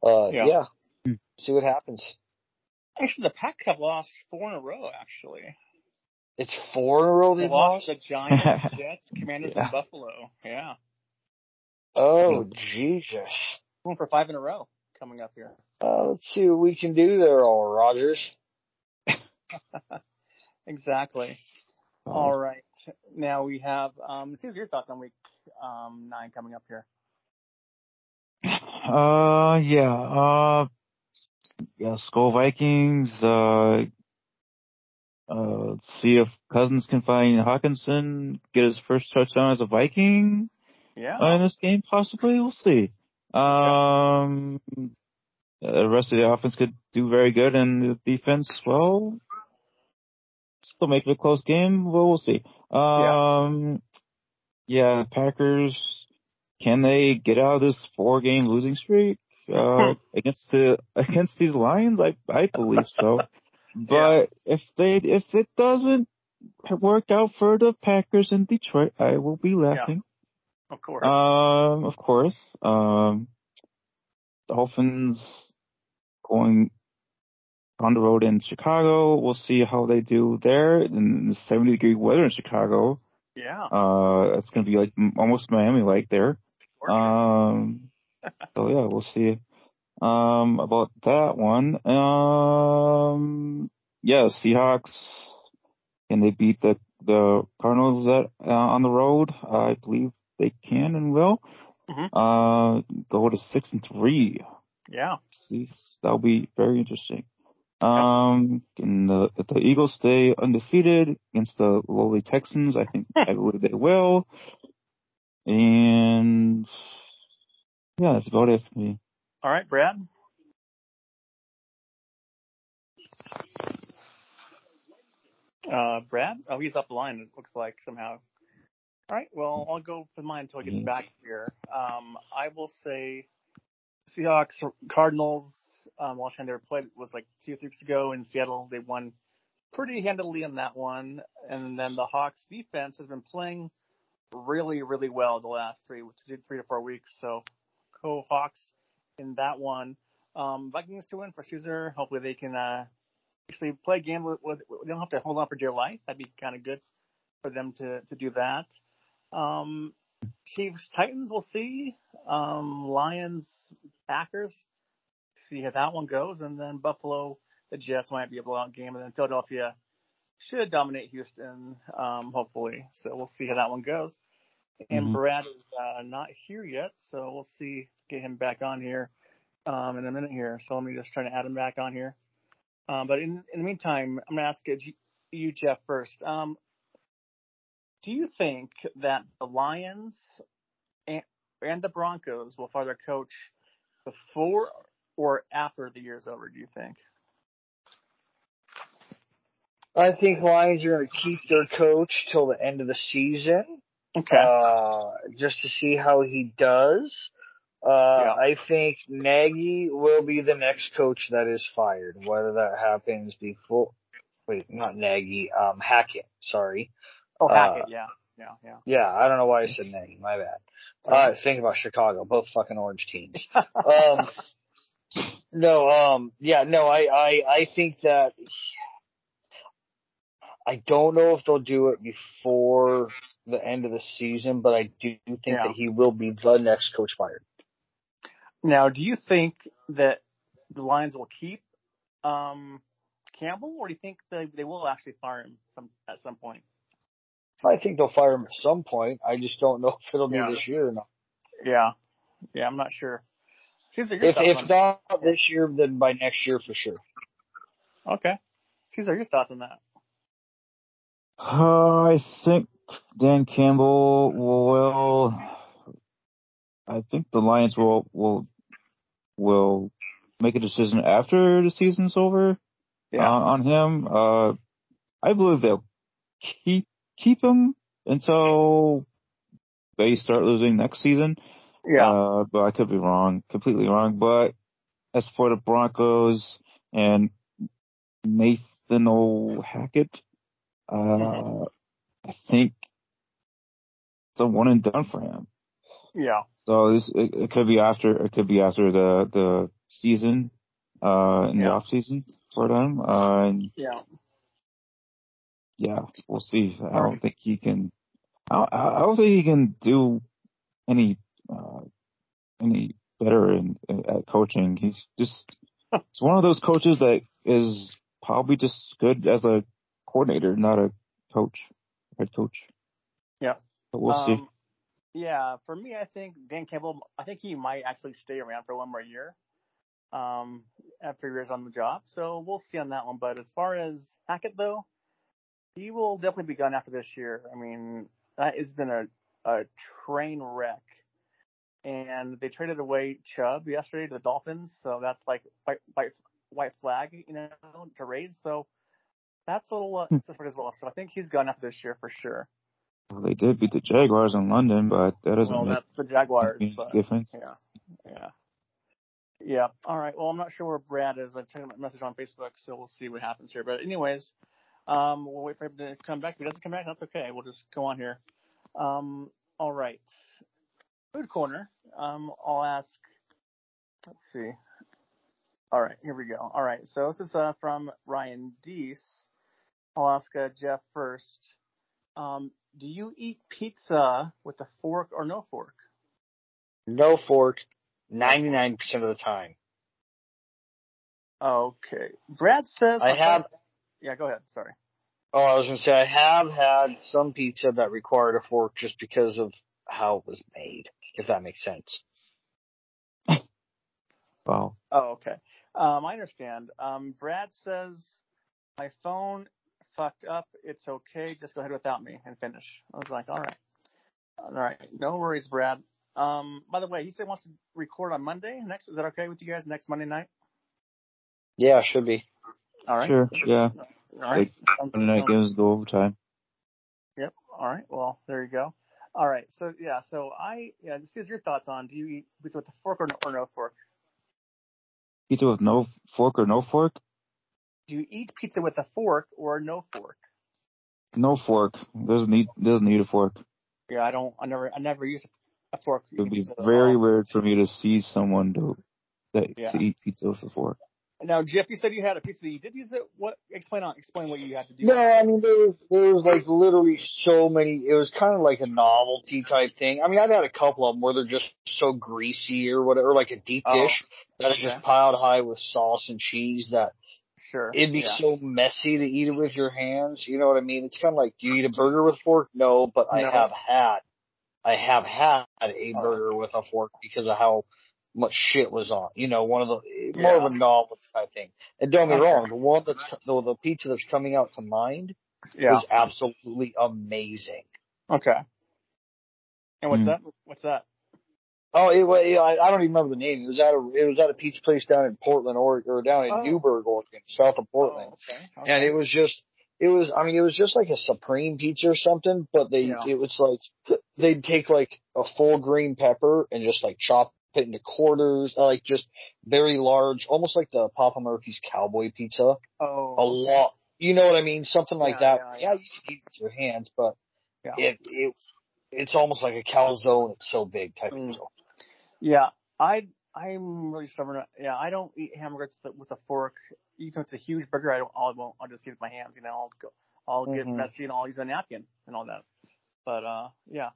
Uh, Yeah. yeah. Hmm. See what happens. Actually, the Pack have lost four in a row. Actually, It's four in a row they they've lost lost. the Giants, Jets, Commanders, Yeah. and Buffalo. Yeah, Oh, Jesus. going for five in a row coming up here. Uh, let's see what we can do there, all Rodgers. Exactly. All right. Now we have. Um, Caesar, your thoughts on week um, nine coming up here? Uh, yeah, uh, yeah, Skol Vikings, uh, uh, see if Cousins can find Hockenson, get his first touchdown as a Viking Yeah. uh, in this game, possibly. We'll see. Um, uh, the rest of the offense could do very good, and the defense, well, still make it a close game. Well, we'll see. Um, yeah, Packers, can they get out of this four game losing streak? Uh, against the, against these Lions? I, I believe so. But if they, if it doesn't work out for the Packers in Detroit, I will be laughing. of course. Um, of course. Um, Dolphins going on the road in Chicago. We'll see how they do there in the 70 degree weather in Chicago. yeah. Uh, it's gonna be like almost Miami like there. Um, so yeah, we'll see. Um, about that one. Um, yeah, Seahawks. Can they beat the the Cardinals that uh, on the road? I believe they can and will. Mhm. Uh, go to six and three. Yeah. See, that'll be very interesting. Um, and the the Eagles stay undefeated against the lowly Texans, I think I believe they will. And yeah, that's about it for me. All right, Brad. Uh, Brad? Oh, he's up the line, it looks like, somehow. All right, well, I'll go for mine until he gets Mhm. back here. Um, I will say Seahawks, Cardinals, um, last time they were played was like two, or three weeks ago in Seattle. They won pretty handily in that one. And then the Hawks defense has been playing really, really well the last three, three to four weeks. So go Hawks in that one. Um, Vikings to win for Caesar. Hopefully they can, uh, actually play a game with, with, they don't have to hold on for dear life. That'd be kind of good for them to, to do that. Um, Chiefs Titans, we'll see. Um, Lions Packers, see how that one goes. And then Buffalo, the Jets might be a blowout game. And then Philadelphia should dominate Houston, um, hopefully. So we'll see how that one goes. And Mhm. Brad is uh, not here yet, so we'll see, get him back on here um, in a minute here. So let me just try to add him back on here. Um, but in, in the meantime, I'm going to ask you, you, Jeff, first. Um, do you think that the Lions and, and the Broncos will fire their coach before or after the year's over? Do you think? I think Lions are going to keep their coach till the end of the season, Okay. uh, just to see how he does. Uh, Yeah. I think Nagy will be the next coach that is fired, whether that happens before, wait, not Nagy, um, Hackett, sorry. oh, uh, Hackett. yeah. Yeah. Yeah. Yeah, I don't know why I said Nagy, my bad. Uh, think about Chicago, both fucking orange teams. um, no, um, yeah, no, I, I, I think that I don't know if they'll do it before the end of the season, but I do think Yeah. that he will be the next coach fired. Now, do you think that the Lions will keep um, Campbell, or do you think they, they will actually fire him some at some point? I think they'll fire him at some point. I just don't know if it'll be Yeah. this year or not. Yeah, yeah, I'm not sure. If if not this year, then by next year for sure. okay, Caesar, your thoughts on that? Uh, I think Dan Campbell will. I think the Lions will will will make a decision after the season's over Yeah. uh, on him. Uh, I believe they'll keep keep him until they start losing next season. Yeah, Uh, but I could be wrong, completely wrong. But as for the Broncos and Nathaniel Hackett, uh. I think it's a one and done for him. yeah, So this, it, it could be after, it could be after the, the season, uh, in the off season for them. Uh, and yeah. yeah, we'll see. I don't think he can, I don't, I don't think he can do any, uh, any better in, at coaching. He's just, he's one of those coaches that is probably just good as a coordinator, not a coach, head coach. Yeah. But we'll see. Um, Yeah, for me, I think Dan Campbell. I think he might actually stay around for one more year, um, after years on the job. So we'll see on that one. But as far as Hackett, though, he will definitely be gone after this year. I mean, that has been a a train wreck. And they traded away Chubb yesterday to the Dolphins, so that's like white white white flag, you know, to raise. So that's a little uh, suspect as well. So I think he's gone after this year for sure. Well, they did beat the Jaguars in London, but that doesn't Well, make that's the Jaguars, any but difference. yeah, yeah, yeah. All right. Well, I'm not sure where Brad is. I sent him a message on Facebook, so we'll see what happens here. But anyways, um, we'll wait for him to come back. If he doesn't come back, that's okay. We'll just go on here. Um, all right. Food corner. Um, I'll ask. Let's see. All right, here we go. All right, so this is uh, from Ryan Deese. I'll ask uh, Jeff first. Um, do you eat pizza with a fork or no fork? No fork, 99% of the time. Okay. Brad says I have, Yeah, go ahead. Sorry. oh, I was going to say, I have had some pizza that required a fork just because of how it was made, if that makes sense. Wow. Oh, okay. Um, I understand. Um, Brad says my phone fucked up. It's okay. Just go ahead without me and finish. I was like, all right, all right, no worries, Brad. Um, by the way, he said he wants to record on Monday next. Is that okay with you guys? Next Monday night. Yeah, should be. All right. Sure. Yeah. All right. Monday night games go overtime. Yep. All right. Well, there you go. All right. So yeah. So I yeah. Just here's your thoughts on do you eat pizza with a fork or no, or no fork? Pizza with no fork or no fork? Do you eat pizza with a fork or no fork? No fork. Doesn't need doesn't need a fork. Yeah, I don't. I never. I never used a fork. It would be very all. weird for me to see someone do that Yeah. to eat pizza with a fork. Now, Jeff, you said you had a pizza that you did use it. What? Explain on. Explain what you had to do. No, I mean there was there was like literally so many. It was kind of like a novelty type thing. I mean, I've had a couple of them where they're just so greasy or whatever, like a deep Oh, dish that is okay. just piled high with sauce and cheese. That Sure. it'd be yeah. so messy to eat it with your hands. You know what I mean? It's kind of like, do you eat a burger with a fork? No, but I have had, I have had a Oh. burger with a fork because of how much shit was on. You know, one of the more of a novel type thing. And don't get me wrong, the one that's the, the pizza that's coming out to mind Yeah. is absolutely amazing. Okay. And what's Hmm. that? What's that? Oh, it, wa- yeah, I I don't even remember the name. It was at a it was at a pizza place down in Portland, Oregon, or down in Oh. Newberg, Oregon, south of Portland. Oh, okay. okay. and it was just it was I mean it was just like a supreme pizza or something, but they Yeah. it was like they'd take like a full green pepper and just like chop it into quarters, like just very large, almost like the Papa Murphy's cowboy pizza. Oh. A lot, you know what I mean? Something like Yeah, that. yeah, Yeah, you can eat it with your hands, but Yeah. it it it's almost like a calzone. It's so big type Mm. of deal. Yeah. I I'm really stubborn. Yeah, I don't eat hamburgers with a, fork. Even if it's a huge burger, I don't. I won't. I'll just eat with my hands. You know, I'll go. I'll get Mhm. messy and I'll use a napkin and all that. But uh, yeah.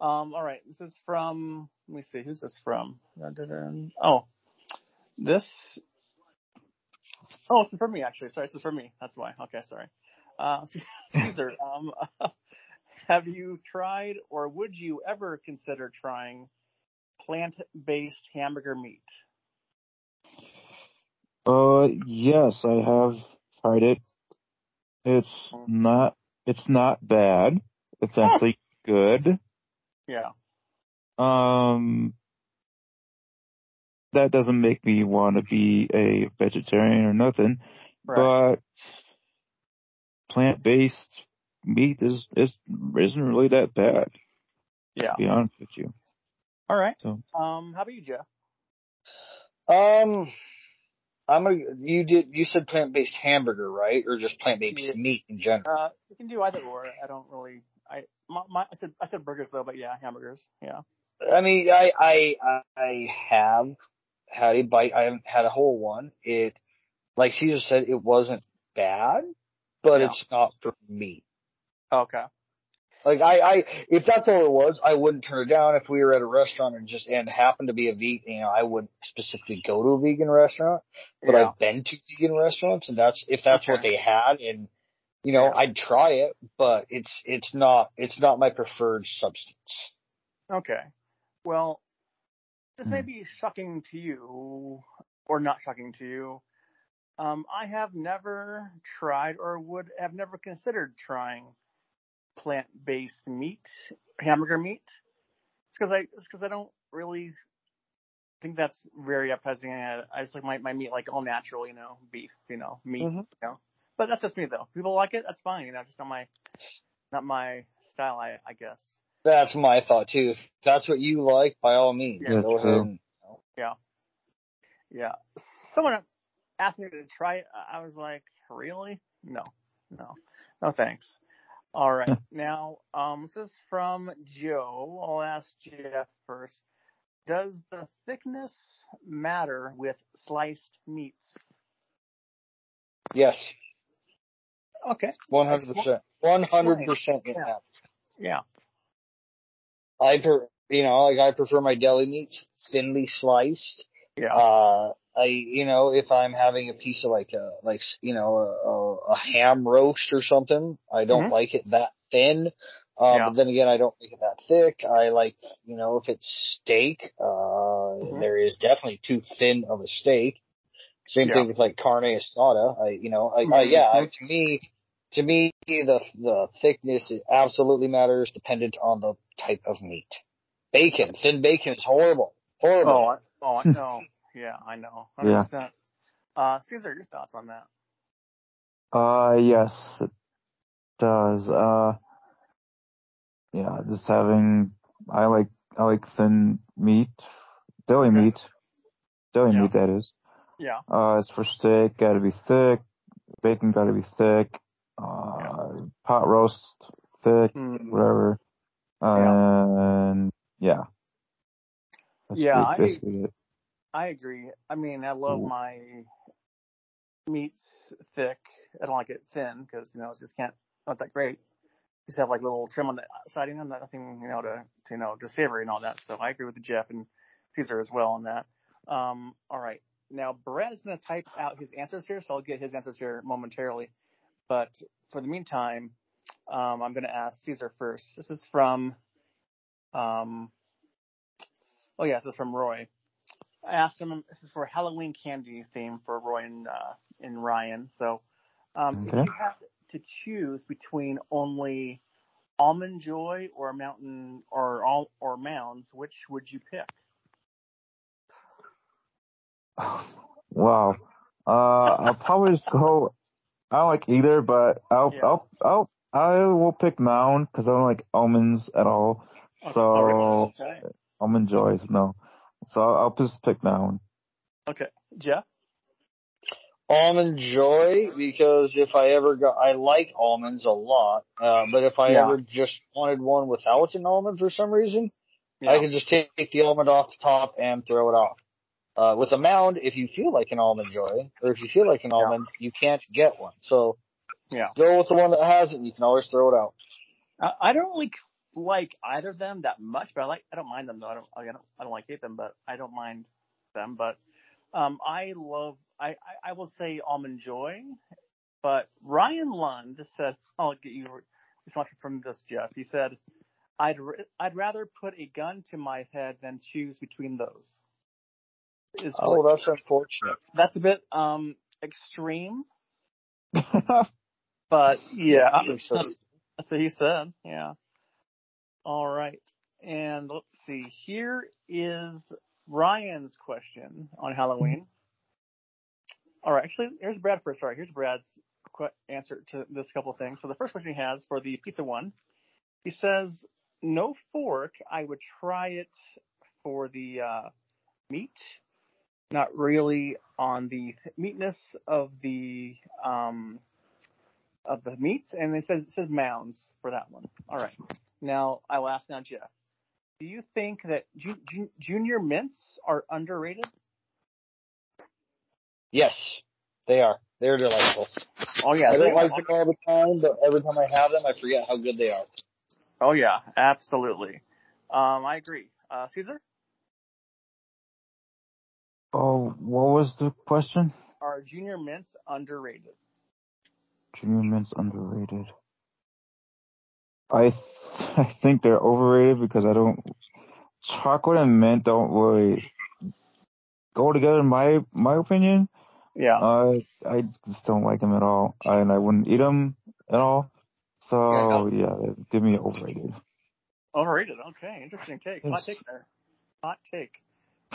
Um. All right. This is from. Let me see. Who's this from? Oh, this. Oh, it's for me actually. Sorry, this is for me. That's why. Okay, sorry. Uh, Caesar, um, have you tried or would you ever consider trying plant-based hamburger meat? Uh, yes, I have tried it. It's not, it's not bad. It's actually good. Yeah. Um, that doesn't make me want to be a vegetarian or nothing, Right. but plant-based meat is, is, isn't really that bad, yeah. to be honest with you. All right. So, Um, how about you, Jeff? Um, I'm gonna. You did. You said plant based hamburger, right? Or just plant based Yeah. meat in general? Uh, you can do either or. I don't really. I my, my I said I said burgers though, but yeah, hamburgers. Yeah. I mean, I I I have had a bite. I haven't had a whole one. It, like Caesar said, it wasn't bad, but Yeah. it's not for me. Okay. Like I, I, if that's all it was, I wouldn't turn it down. If we were at a restaurant and just and happened to be a vegan, you know, I wouldn't specifically go to a vegan restaurant. But Yeah. I've been to vegan restaurants, and that's if that's what they had, and you know, Yeah. I'd try it. But it's it's not it's not my preferred substance. Okay. Well, this may Hmm. be shocking to you, or not shocking to you. Um, I have never tried, or would have never considered trying plant-based meat, hamburger meat. It's because I, it's because I don't really think that's very appetizing. I I just like my, my meat like all natural, you know, beef, you know, meat, Mhm. you know. But that's just me though. People like it, that's fine, you know, just not my, not my style, I, I guess. That's my thought too. If that's what you like, by all means, Yeah. go That's ahead. true. And, Yeah. Yeah. Someone asked me to try it. I was like, really? No, no, no thanks. All right. now, um, this is from Joe. I'll ask Jeff first. Does the thickness matter with sliced meats? yes, Okay. one hundred percent, one hundred percent. Yeah. Yeah. I per, you know, like I prefer my deli meats thinly sliced. Yeah. Uh, I, you know, if I'm having a piece of like a, like, you know, a, a, a ham roast or something, I don't Mhm. like it that thin. Uh, Yeah. But then again, I don't make it that thick. I like, you know, if it's steak, uh, Mm-hmm. there is definitely too thin of a steak. Same Yeah. thing with like carne asada. I, you know, I, I yeah, I, to me, to me, the, the thickness absolutely matters dependent on the type of meat. Bacon, thin bacon is horrible. Horrible. Oh, I, oh, I know. Yeah, I know. 100%. Uh, Caesar, your thoughts on that? Uh, yes, it does. Uh, yeah, just having, I like, I like thin meat, deli Okay. meat, deli Yeah. meat that is. Yeah. Uh, it's for steak, gotta be thick, bacon gotta be thick, uh, pot roast, thick, Mm. whatever. And yeah. That's Yeah, ba- I- it. I agree. I mean, I love Ooh. my meats thick. I don't like it thin because you know it just can't not that great. Just have like little trim on the siding and nothing you know to, to you know to savory and all that. So I agree with Jeff and Caesar as well on that. Um, all right, now Brett is going to type out his answers here, so I'll get his answers here momentarily. But for the meantime, um, I'm going to ask Caesar first. This is from, um, oh yeah, this is from Roy. I asked him. This is for Halloween candy theme for Roy and uh, and Ryan. So, um, if you had to choose between only almond joy or mountain or all or mounds, which would you pick? Wow. Uh, I'll probably just go. I don't like either, but I'll Yeah. I'll I'll I will pick Mound because I don't like almonds at all. So okay. almond joys, no. So I'll, I'll just pick that one. Okay, Yeah. almond joy because if I ever got, I like almonds a lot, uh, but if I Yeah. ever just wanted one without an almond for some reason, Yeah. I could just take the almond off the top and throw it off. Uh, with a mound, if you feel like an almond joy, or if you feel like an Yeah. almond, you can't get one. So Yeah. go with the one that has it and you can always throw it out. I, I don't really like either of them that much, but I like I don't mind them though. I don't I don't I don't like hate them, but I don't mind them. But um, I love I, I I will say almond joy, but Ryan Lund said I'll get you response from this Jeff. He said I'd r- I'd rather put a gun to my head than choose between those. Is Oh, that's unfortunate. that's a bit um extreme, but yeah, that's, that's what he said. Yeah. All right. And let's see. Here is Ryan's question on Halloween. All right. Actually, here's Brad first. Right. Here's Brad's que- answer to this couple of things. So the first question he has for the pizza one, he says, no fork. I would try it for the uh, meat, not really on the meatness of the um, of the meats, and it says it says mounds for that one. All right. Now I will ask now Jeff. Do you think that ju- ju- junior mints are underrated? Yes, they are. They're delightful. Oh yeah, I they don't like are. them all the time, but every time I have them, I forget how good they are. Oh yeah, absolutely. Um, I agree. Uh, Caesar, oh, what was the question? are junior mints underrated? Junior Mint's underrated. I th- I think they're overrated because I don't chocolate and mint don't really go together in my my opinion. Yeah. Uh, I just don't like them at all, and I wouldn't eat them at all. So yeah, give me overrated. Overrated. Okay, interesting take. Hot take there. Hot take.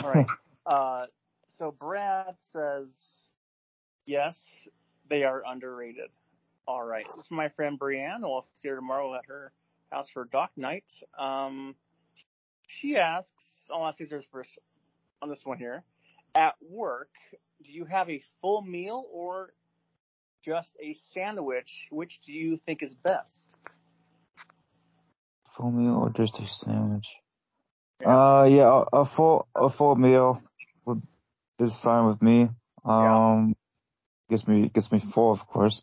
All right. uh, so Brad says yes, they are underrated. All right. This is my friend Brienne. We'll see her tomorrow at her house for Doc Knight, Um, she asks, I'll ask Caesar's first on this one here. At work, do you have a full meal or just a sandwich? Which do you think is best? Full meal or just a sandwich? Uh, yeah, a, a full a full meal would, is fine with me. Um, gets me gets me full, of course.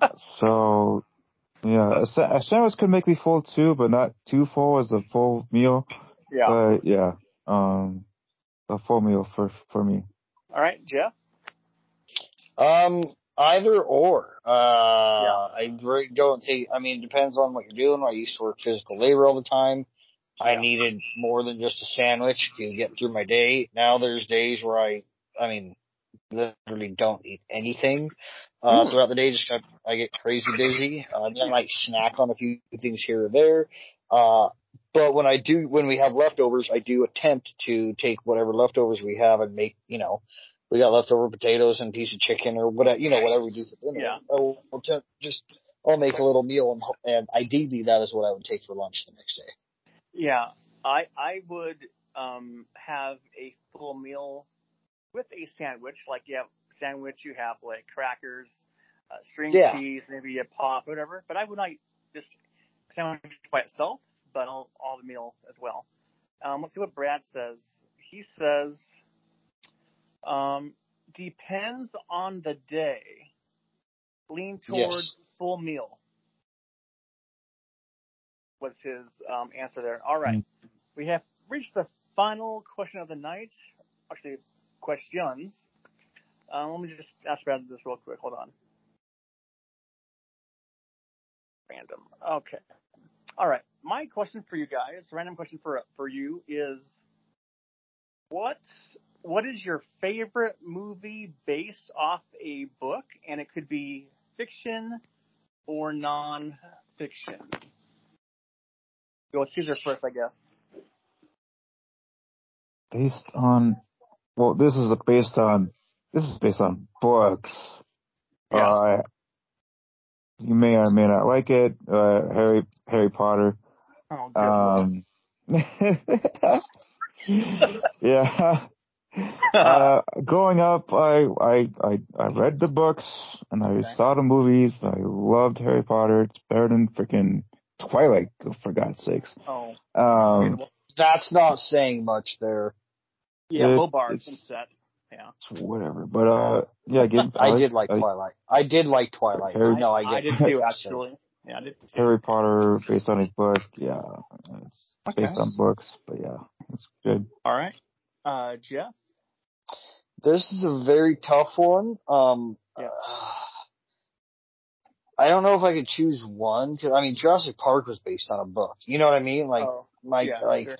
so, yeah, a, sa- a sandwich could make me full too, but not too full as a full meal. Yeah. But yeah, um, a full meal for for me. All right, Jeff. Um, Either or. Uh, yeah. I really don't think, I mean, it depends on what you're doing. I used to work physical labor all the time. I needed more than just a sandwich to get through my day. Now there's days where I, I mean, literally don't eat anything, uh, Hmm. throughout the day. Just got, I get crazy busy. Uh, then I might snack on a few things here or there. Uh, but when I do, when we have leftovers, I do attempt to take whatever leftovers we have and make, you know, we got leftover potatoes and a piece of chicken or whatever, you know, whatever we do for dinner. Yeah. I'll, I'll t- just, I'll make a little meal and, and ideally that is what I would take for lunch the next day. Yeah, I I would um have a full meal with a sandwich. Like you have sandwich, you have like crackers, uh, string Yeah. cheese, maybe a pop, whatever. But I would not eat just sandwich by itself, but all all the meal as well. Um, let's see what Brad says. He says, um, depends on the day. Lean towards Yes. full meal. Was his um, answer there? All right. We have reached the final question of the night. Actually, questions. Uh, let me just ask Brad this real quick. Hold on. Random. Okay. All right. My question for you guys, random question for for you is, what what is your favorite movie based off a book? And it could be fiction or non-fiction. Go choose Caesar first, I guess. Based on, well, this is based on, this is based on books. Yeah. Uh, you may or may not like it. Uh, Harry, Harry Potter. Oh. Um, yeah. Uh, growing up, I, I, I, I read the books and I Okay. saw the movies. I loved Harry Potter. It's better than freaking Twilight, for God's sakes. oh, Um, That's not saying much there. Yeah, it- Bobart's it's- been set. Yeah. it's whatever. But, uh, yeah, give, I did like I- Twilight. I did like Twilight. Harry- no, I get I did too, actually. Yeah, I did too. Harry Potter based on his book. Yeah. It's Okay. based on books, but yeah, it's good. All right. Uh, Jeff? This is a very tough one. Um, Yeah. I don't know if I could choose one because I mean Jurassic Park was based on a book. You know what I mean? Like, oh, my yeah, like, sure.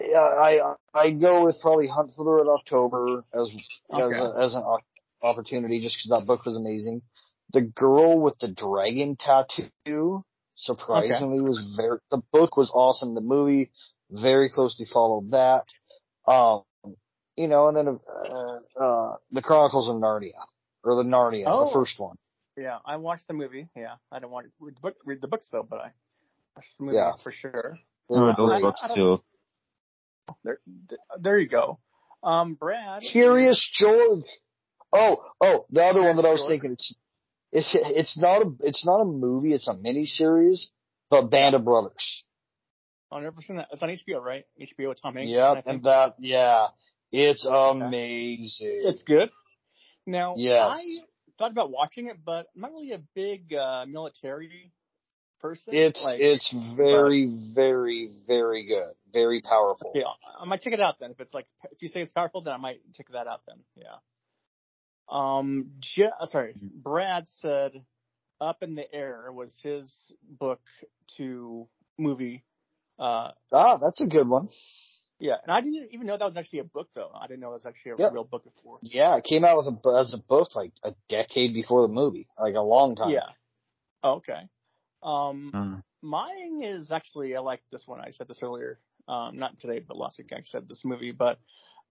Yeah, I I go with probably Hunt for the Red October as as a, as an op- opportunity just because that book was amazing. The girl with the dragon tattoo surprisingly was very. The book was awesome. The movie very closely followed that. Um, you know, and then uh, uh, the Chronicles of Narnia or the Narnia, Oh. the first one. Yeah, I watched the movie. Yeah, I don't want to read the book. Read the books though, but I watched the movie Yeah. for sure. I read those I- books I don't- too. There, there you go. Um, Brad. Curious George. Oh, oh, the other one that I was George. thinking it's it's it's not a it's not a movie, it's a mini series, but Band of Brothers. Oh, never seen that. It's on HBO, right? HBO with Tom Hanks. Think. and that yeah, it's amazing. It's good. Now, Yes. I thought about watching it, but I'm not really a big uh, military person. it's like, it's very very very good, very powerful. yeah, I might check it out then. If it's like, if you say it's powerful, then I might check that out then. Yeah. Um, Je- uh, sorry, Brad said, "Up in the Air" was his book to movie. Uh, Ah, that's a good one. yeah, and I didn't even know that was actually a book though. I didn't know it was actually a Yep. real book before. Yeah, it came out with a, as a book like a decade before the movie, like a long time. Yeah. Oh, okay. Um, Uh, Mine is actually I like this one. I said this earlier, um, not today, but last week I said this movie. But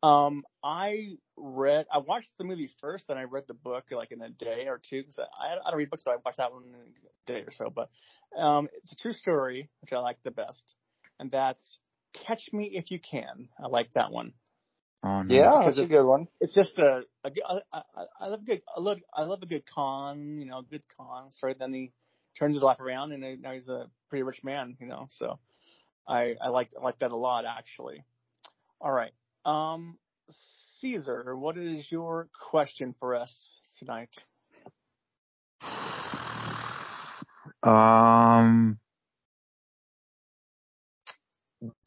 um, I read, I watched the movie first, then I read the book like in a day or two because I, I don't read books, but I watched that one in a day or so. But um, it's a true story, which I like the best, and that's Catch Me If You Can. I like that one. oh, no. Yeah, Because that's a good one. It's just a, a good- I, I, I love good, I love, I love a good con, you know, good con story. Then he turns his life around and now he's a pretty rich man, you know, so I, I like, I like that a lot actually. All right. Um, Caesar, what is your question for us tonight? Um,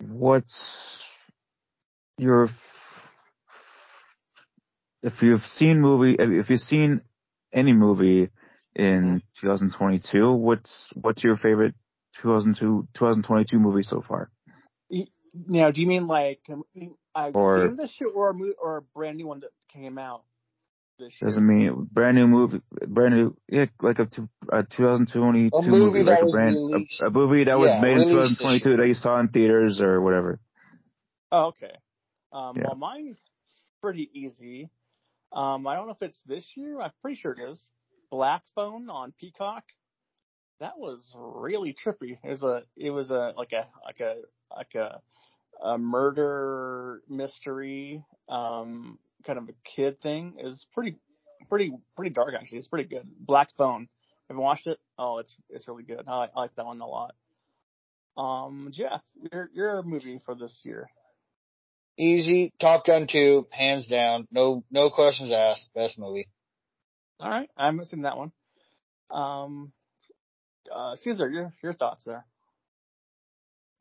what's your if you've seen movie if you've seen any movie in 2022. What's what's your favorite 2002 2022 movie so far? Now, do you mean like I've Or- seen this year or a mo- or a brand new one that came out this year? Doesn't mean brand new movie, brand new, yeah, like a, two, a 2022 A movie that like was a brand, a, a movie that was yeah, made in 2022 that you saw in theaters or whatever. Oh, okay. Um, Yeah. Well, mine's pretty easy. Um, I don't know if it's this year. I'm pretty sure it is. Black Phone on Peacock. That was really trippy. It was a, it was a like a like a like a a murder mystery, um, kind of a kid thing. It was pretty pretty pretty dark actually. It's pretty good. Black Phone. Have you watched it? Oh, it's it's really good. I, like- I like that one a lot. Um, Jeff, your your movie for this year. Easy. Top Gun 2, hands down. No, no questions asked. Best movie. All right, I haven't seen that one. Um, uh, Caesar, your your thoughts there?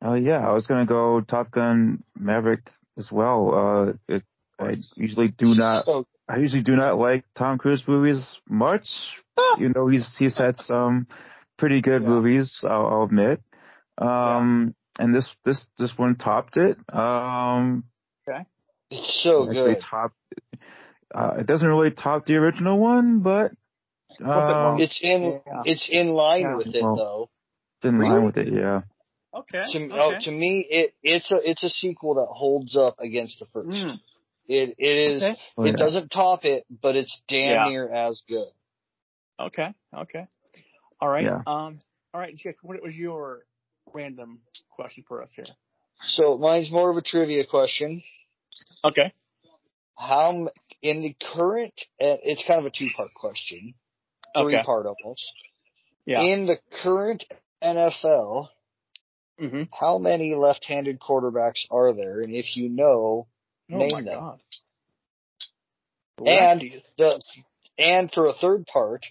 Oh yeah, I was gonna go Top Gun Maverick as well. Uh, it, I usually do not, So, I usually do not like Tom Cruise movies much. You know, he's he's had some pretty good Yeah. movies, I'll, I'll admit. Um, and this this this one topped it. Um, it's so good. topped. Uh, it doesn't really top the original one, but um. It's in, Yeah. it's in line Yeah. with it Well, though. it's in line with it. Yeah. Okay. To, okay. oh, to me, it, it's a, it's a sequel that holds up against the first. Mm, It, it is, okay. Oh, it yeah. doesn't top it, but it's damn Yeah. near as good. Okay. Okay. All right. Yeah. Um. All right, Jeff. What was your random question for us here? So mine's more of a trivia question. Okay. How, in the current, uh, it's kind of a two part question. Three Okay. part almost. Yeah. In the current NFL, mm-hmm. how many left-handed quarterbacks are there? And if you know, Oh name them. God. And Lefties. the and for a third part,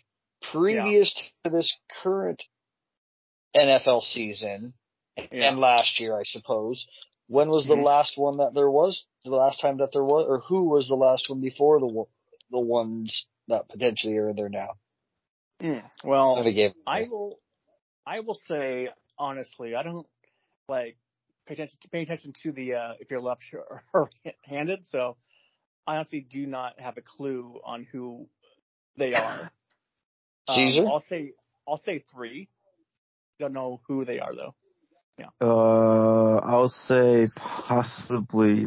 previous to this current NFL season Yeah. and last year, I suppose, when was the Mhm. last one that there was? The last time that there was, or who was the last one before the the ones that potentially are in there now? Mm, well, Let me give- I will, I will say honestly, I don't like pay attention pay attention to the uh, if you're left or handed. So I honestly do not have a clue on who they are. Um, I'll say I'll say three. Don't know who they are though. Yeah. Uh, I'll say possibly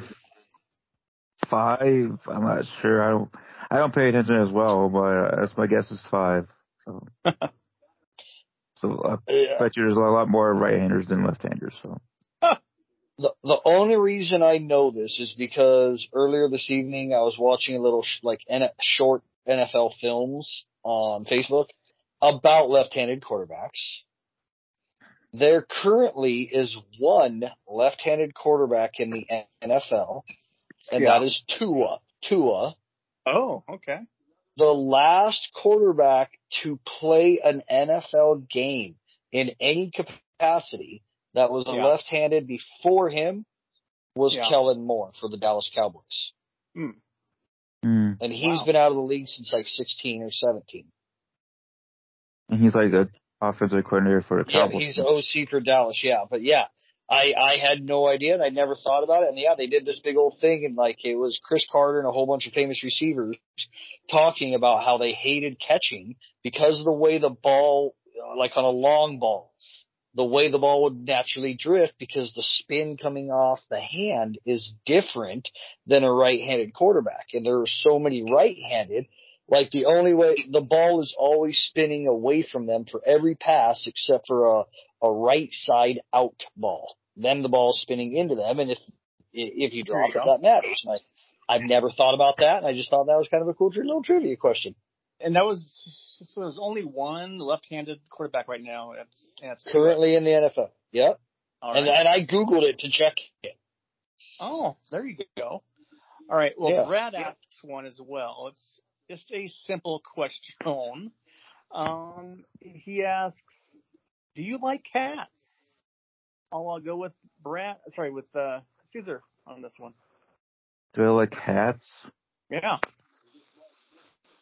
five. I'm not sure. I don't. I don't pay attention as well, but uh, that's my guess is five. So, so I Yeah. bet you there's a lot more right-handers than left-handers. So The the only reason I know this is because earlier this evening I was watching a little sh- like N- short NFL films on Facebook about left-handed quarterbacks. There currently is one left-handed quarterback in the NFL, and Yeah. that is Tua. Tua, Oh, okay. The last quarterback to play an NFL game in any capacity that was a Yeah. left-handed before him was Yeah. Kellen Moore for the Dallas Cowboys. Mm. mm. And he's Wow. been out of the league since like 16 or 17. and he's like a offensive coordinator for the Cowboys. Yeah, Cowboys. he's OC for Dallas, yeah. But yeah, I, I had no idea and I never thought about it. And yeah, they did this big old thing and like it was Cris Carter and a whole bunch of famous receivers talking about how they hated catching because of the way the ball, like on a long ball, the way the ball would naturally drift because the spin coming off the hand is different than a right-handed quarterback. And there are so many right-handed, like the only way the ball is always spinning away from them for every pass except for a, a right side out ball. Then the ball's spinning into them. And if, if you drop you it, that matters. And I, I've never thought about that. And I just thought that was kind of a cool little trivia question. And that was so. There's only one left-handed quarterback right now. That's that's Currently in the NFL. Yep. All And, and I Googled it to check it. Oh, there you go. All right. Well, Yeah. Brad asks one as well. It's just a simple question. Um, he asks, "Do you like cats?" I'll, I'll go with Brad. Sorry, with uh, Caesar on this one. Do I like hats? Yeah.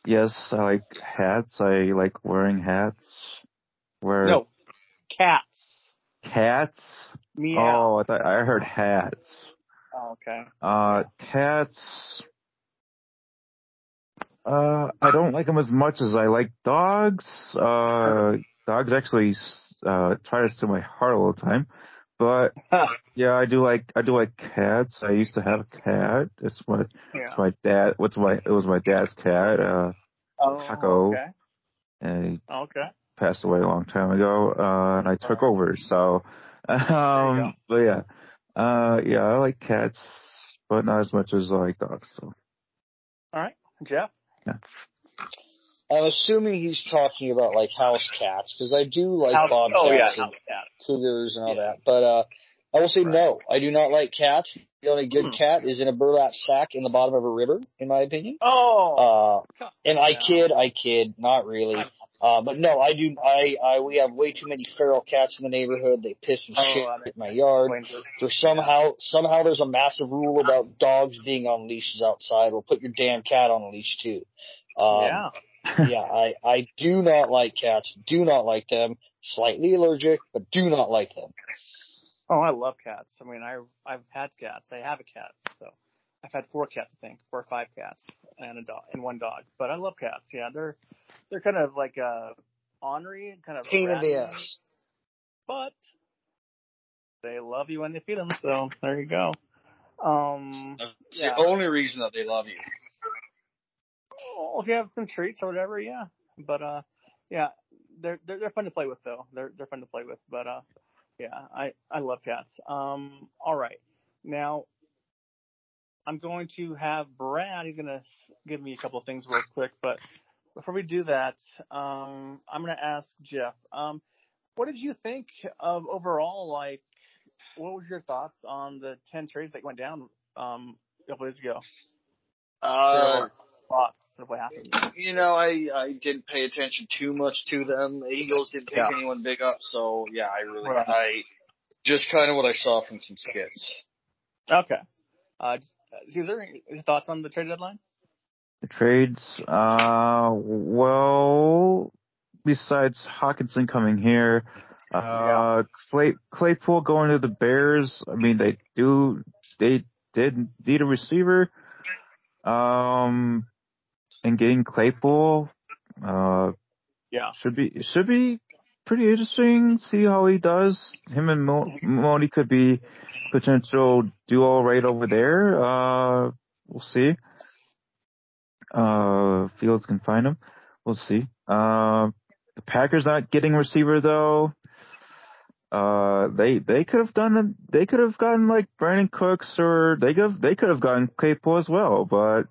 yes, I like hats. I like wearing hats. Wear No, cats. cats. Meow. Oh, I thought I heard hats. Oh, okay. Uh, cats. Uh, I don't like them as much as I like dogs. Uh, dogs actually uh try to steal my heart all the time. But yeah, I do like I do like cats. I used to have a cat. It's my Yeah. it's my dad. What's my it was my dad's cat. Uh, Oh, Taco. okay. and he Okay. passed away a long time ago. Uh, and I took over. So, um, but yeah, uh, yeah, I like cats, but not as much as I like dogs. So. All right, Jeff. I'm assuming he's talking about like house cats because I do like House- bobcats oh yeah, and house cat. cougars and all that. But uh, I will say no. I do not like cats. The only good Hmm. cat is in a burlap sack in the bottom of a river, in my opinion. Oh. Uh, and I kid, I kid, not really. Uh, but no, I do. I, I we have way too many feral cats in the neighborhood. They piss and Oh, shit in my yard. There's somehow somehow there's a massive rule about dogs being on leashes outside. Well, put your damn cat on a leash too. Um, yeah. Yeah, I I do not like cats. Do not like them. Slightly allergic, but do not like them. Oh, I love cats. I mean, I I've had cats. I have a cat, so I've had four cats, I think, four or five cats and a dog and one dog. But I love cats. Yeah, they're they're kind of like uh ornery, kind of Pain in the ratty, ass. but they love you when they feed them. So there you go. Um, It's yeah. the only reason that they love you. If you have some treats or whatever, yeah. But uh, yeah, they're they're they're fun to play with though. They're they're fun to play with. But uh, yeah, I I love cats. Um, all right, now I'm going to have Brad. He's gonna give me a couple of things real quick. But before we do that, um, I'm gonna ask Jeff. Um, what did you think of overall? Like, what were your thoughts on the ten trades that went down um a couple days ago? Uh, thoughts of what happened. you know, I I didn't pay attention too much to them. The Eagles didn't pick Yeah. anyone big up, so yeah, I really Right. I just kind of what I saw from some skits. Okay. Uh, is there any any thoughts on the trade deadline? The trades, uh, well, besides Hockenson coming here, uh, Clay, Claypool going to the Bears. I mean, they do, they did need a receiver. Um, and getting Claypool, uh, Yeah. should be, should be pretty interesting. See how he does. Him and Mo- Mooney could be potential duo right over there. Uh, we'll see. Uh, Fields can find him. We'll see. Uh, the Packers not getting receiver though. Uh, they they could have done they could have gotten like Brandin Cooks or they could have, they could have gotten Claypool as well, but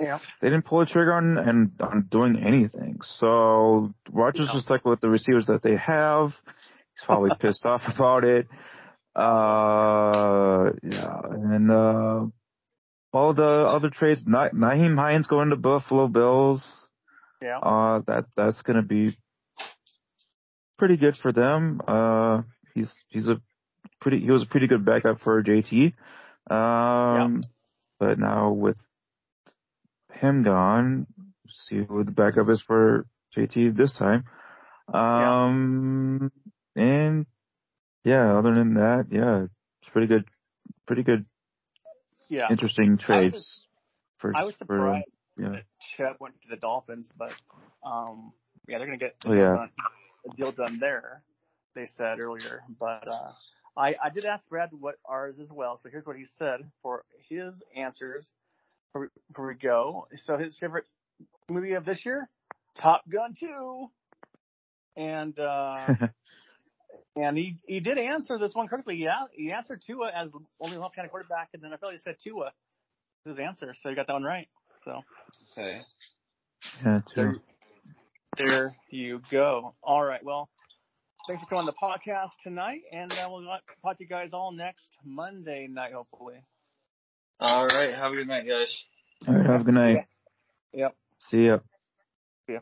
Yeah. they didn't pull the trigger on and on doing anything. So Rodgers Yeah. just stuck with the receivers that they have. He's probably pissed off about it. Uh, yeah, and uh, all the other trades. Na- Nyheim Hines going to Buffalo Bills. Yeah. Uh, that that's gonna be pretty good for them. Uh, he's he's a pretty he was a pretty good backup for JT. Um, but now with him gone, see who the backup is for JT this time. Um, and yeah, other than that, yeah, it's pretty good, pretty good, Yeah. interesting trades for I was for surprised yeah. that Chet went to the Dolphins, but um, yeah, they're gonna get Oh, yeah. done, a deal done there. They said earlier, but uh, I I did ask Brad what ours as well. So here's what he said for his answers. Before we, go, so his favorite movie of this year, Top Gun 2, and uh, and he he did answer this one correctly. Yeah, he answered Tua as only left-handed quarterback, and then I felt like he said Tua was his answer, so he got that one right. So. Okay. yeah, too. There, there you go. All right. Well, thanks for coming on the podcast tonight, and uh, we'll talk to you guys all next Monday night, hopefully. All right. Have a good night, guys. All right, have a good night. Yep. See ya. See ya.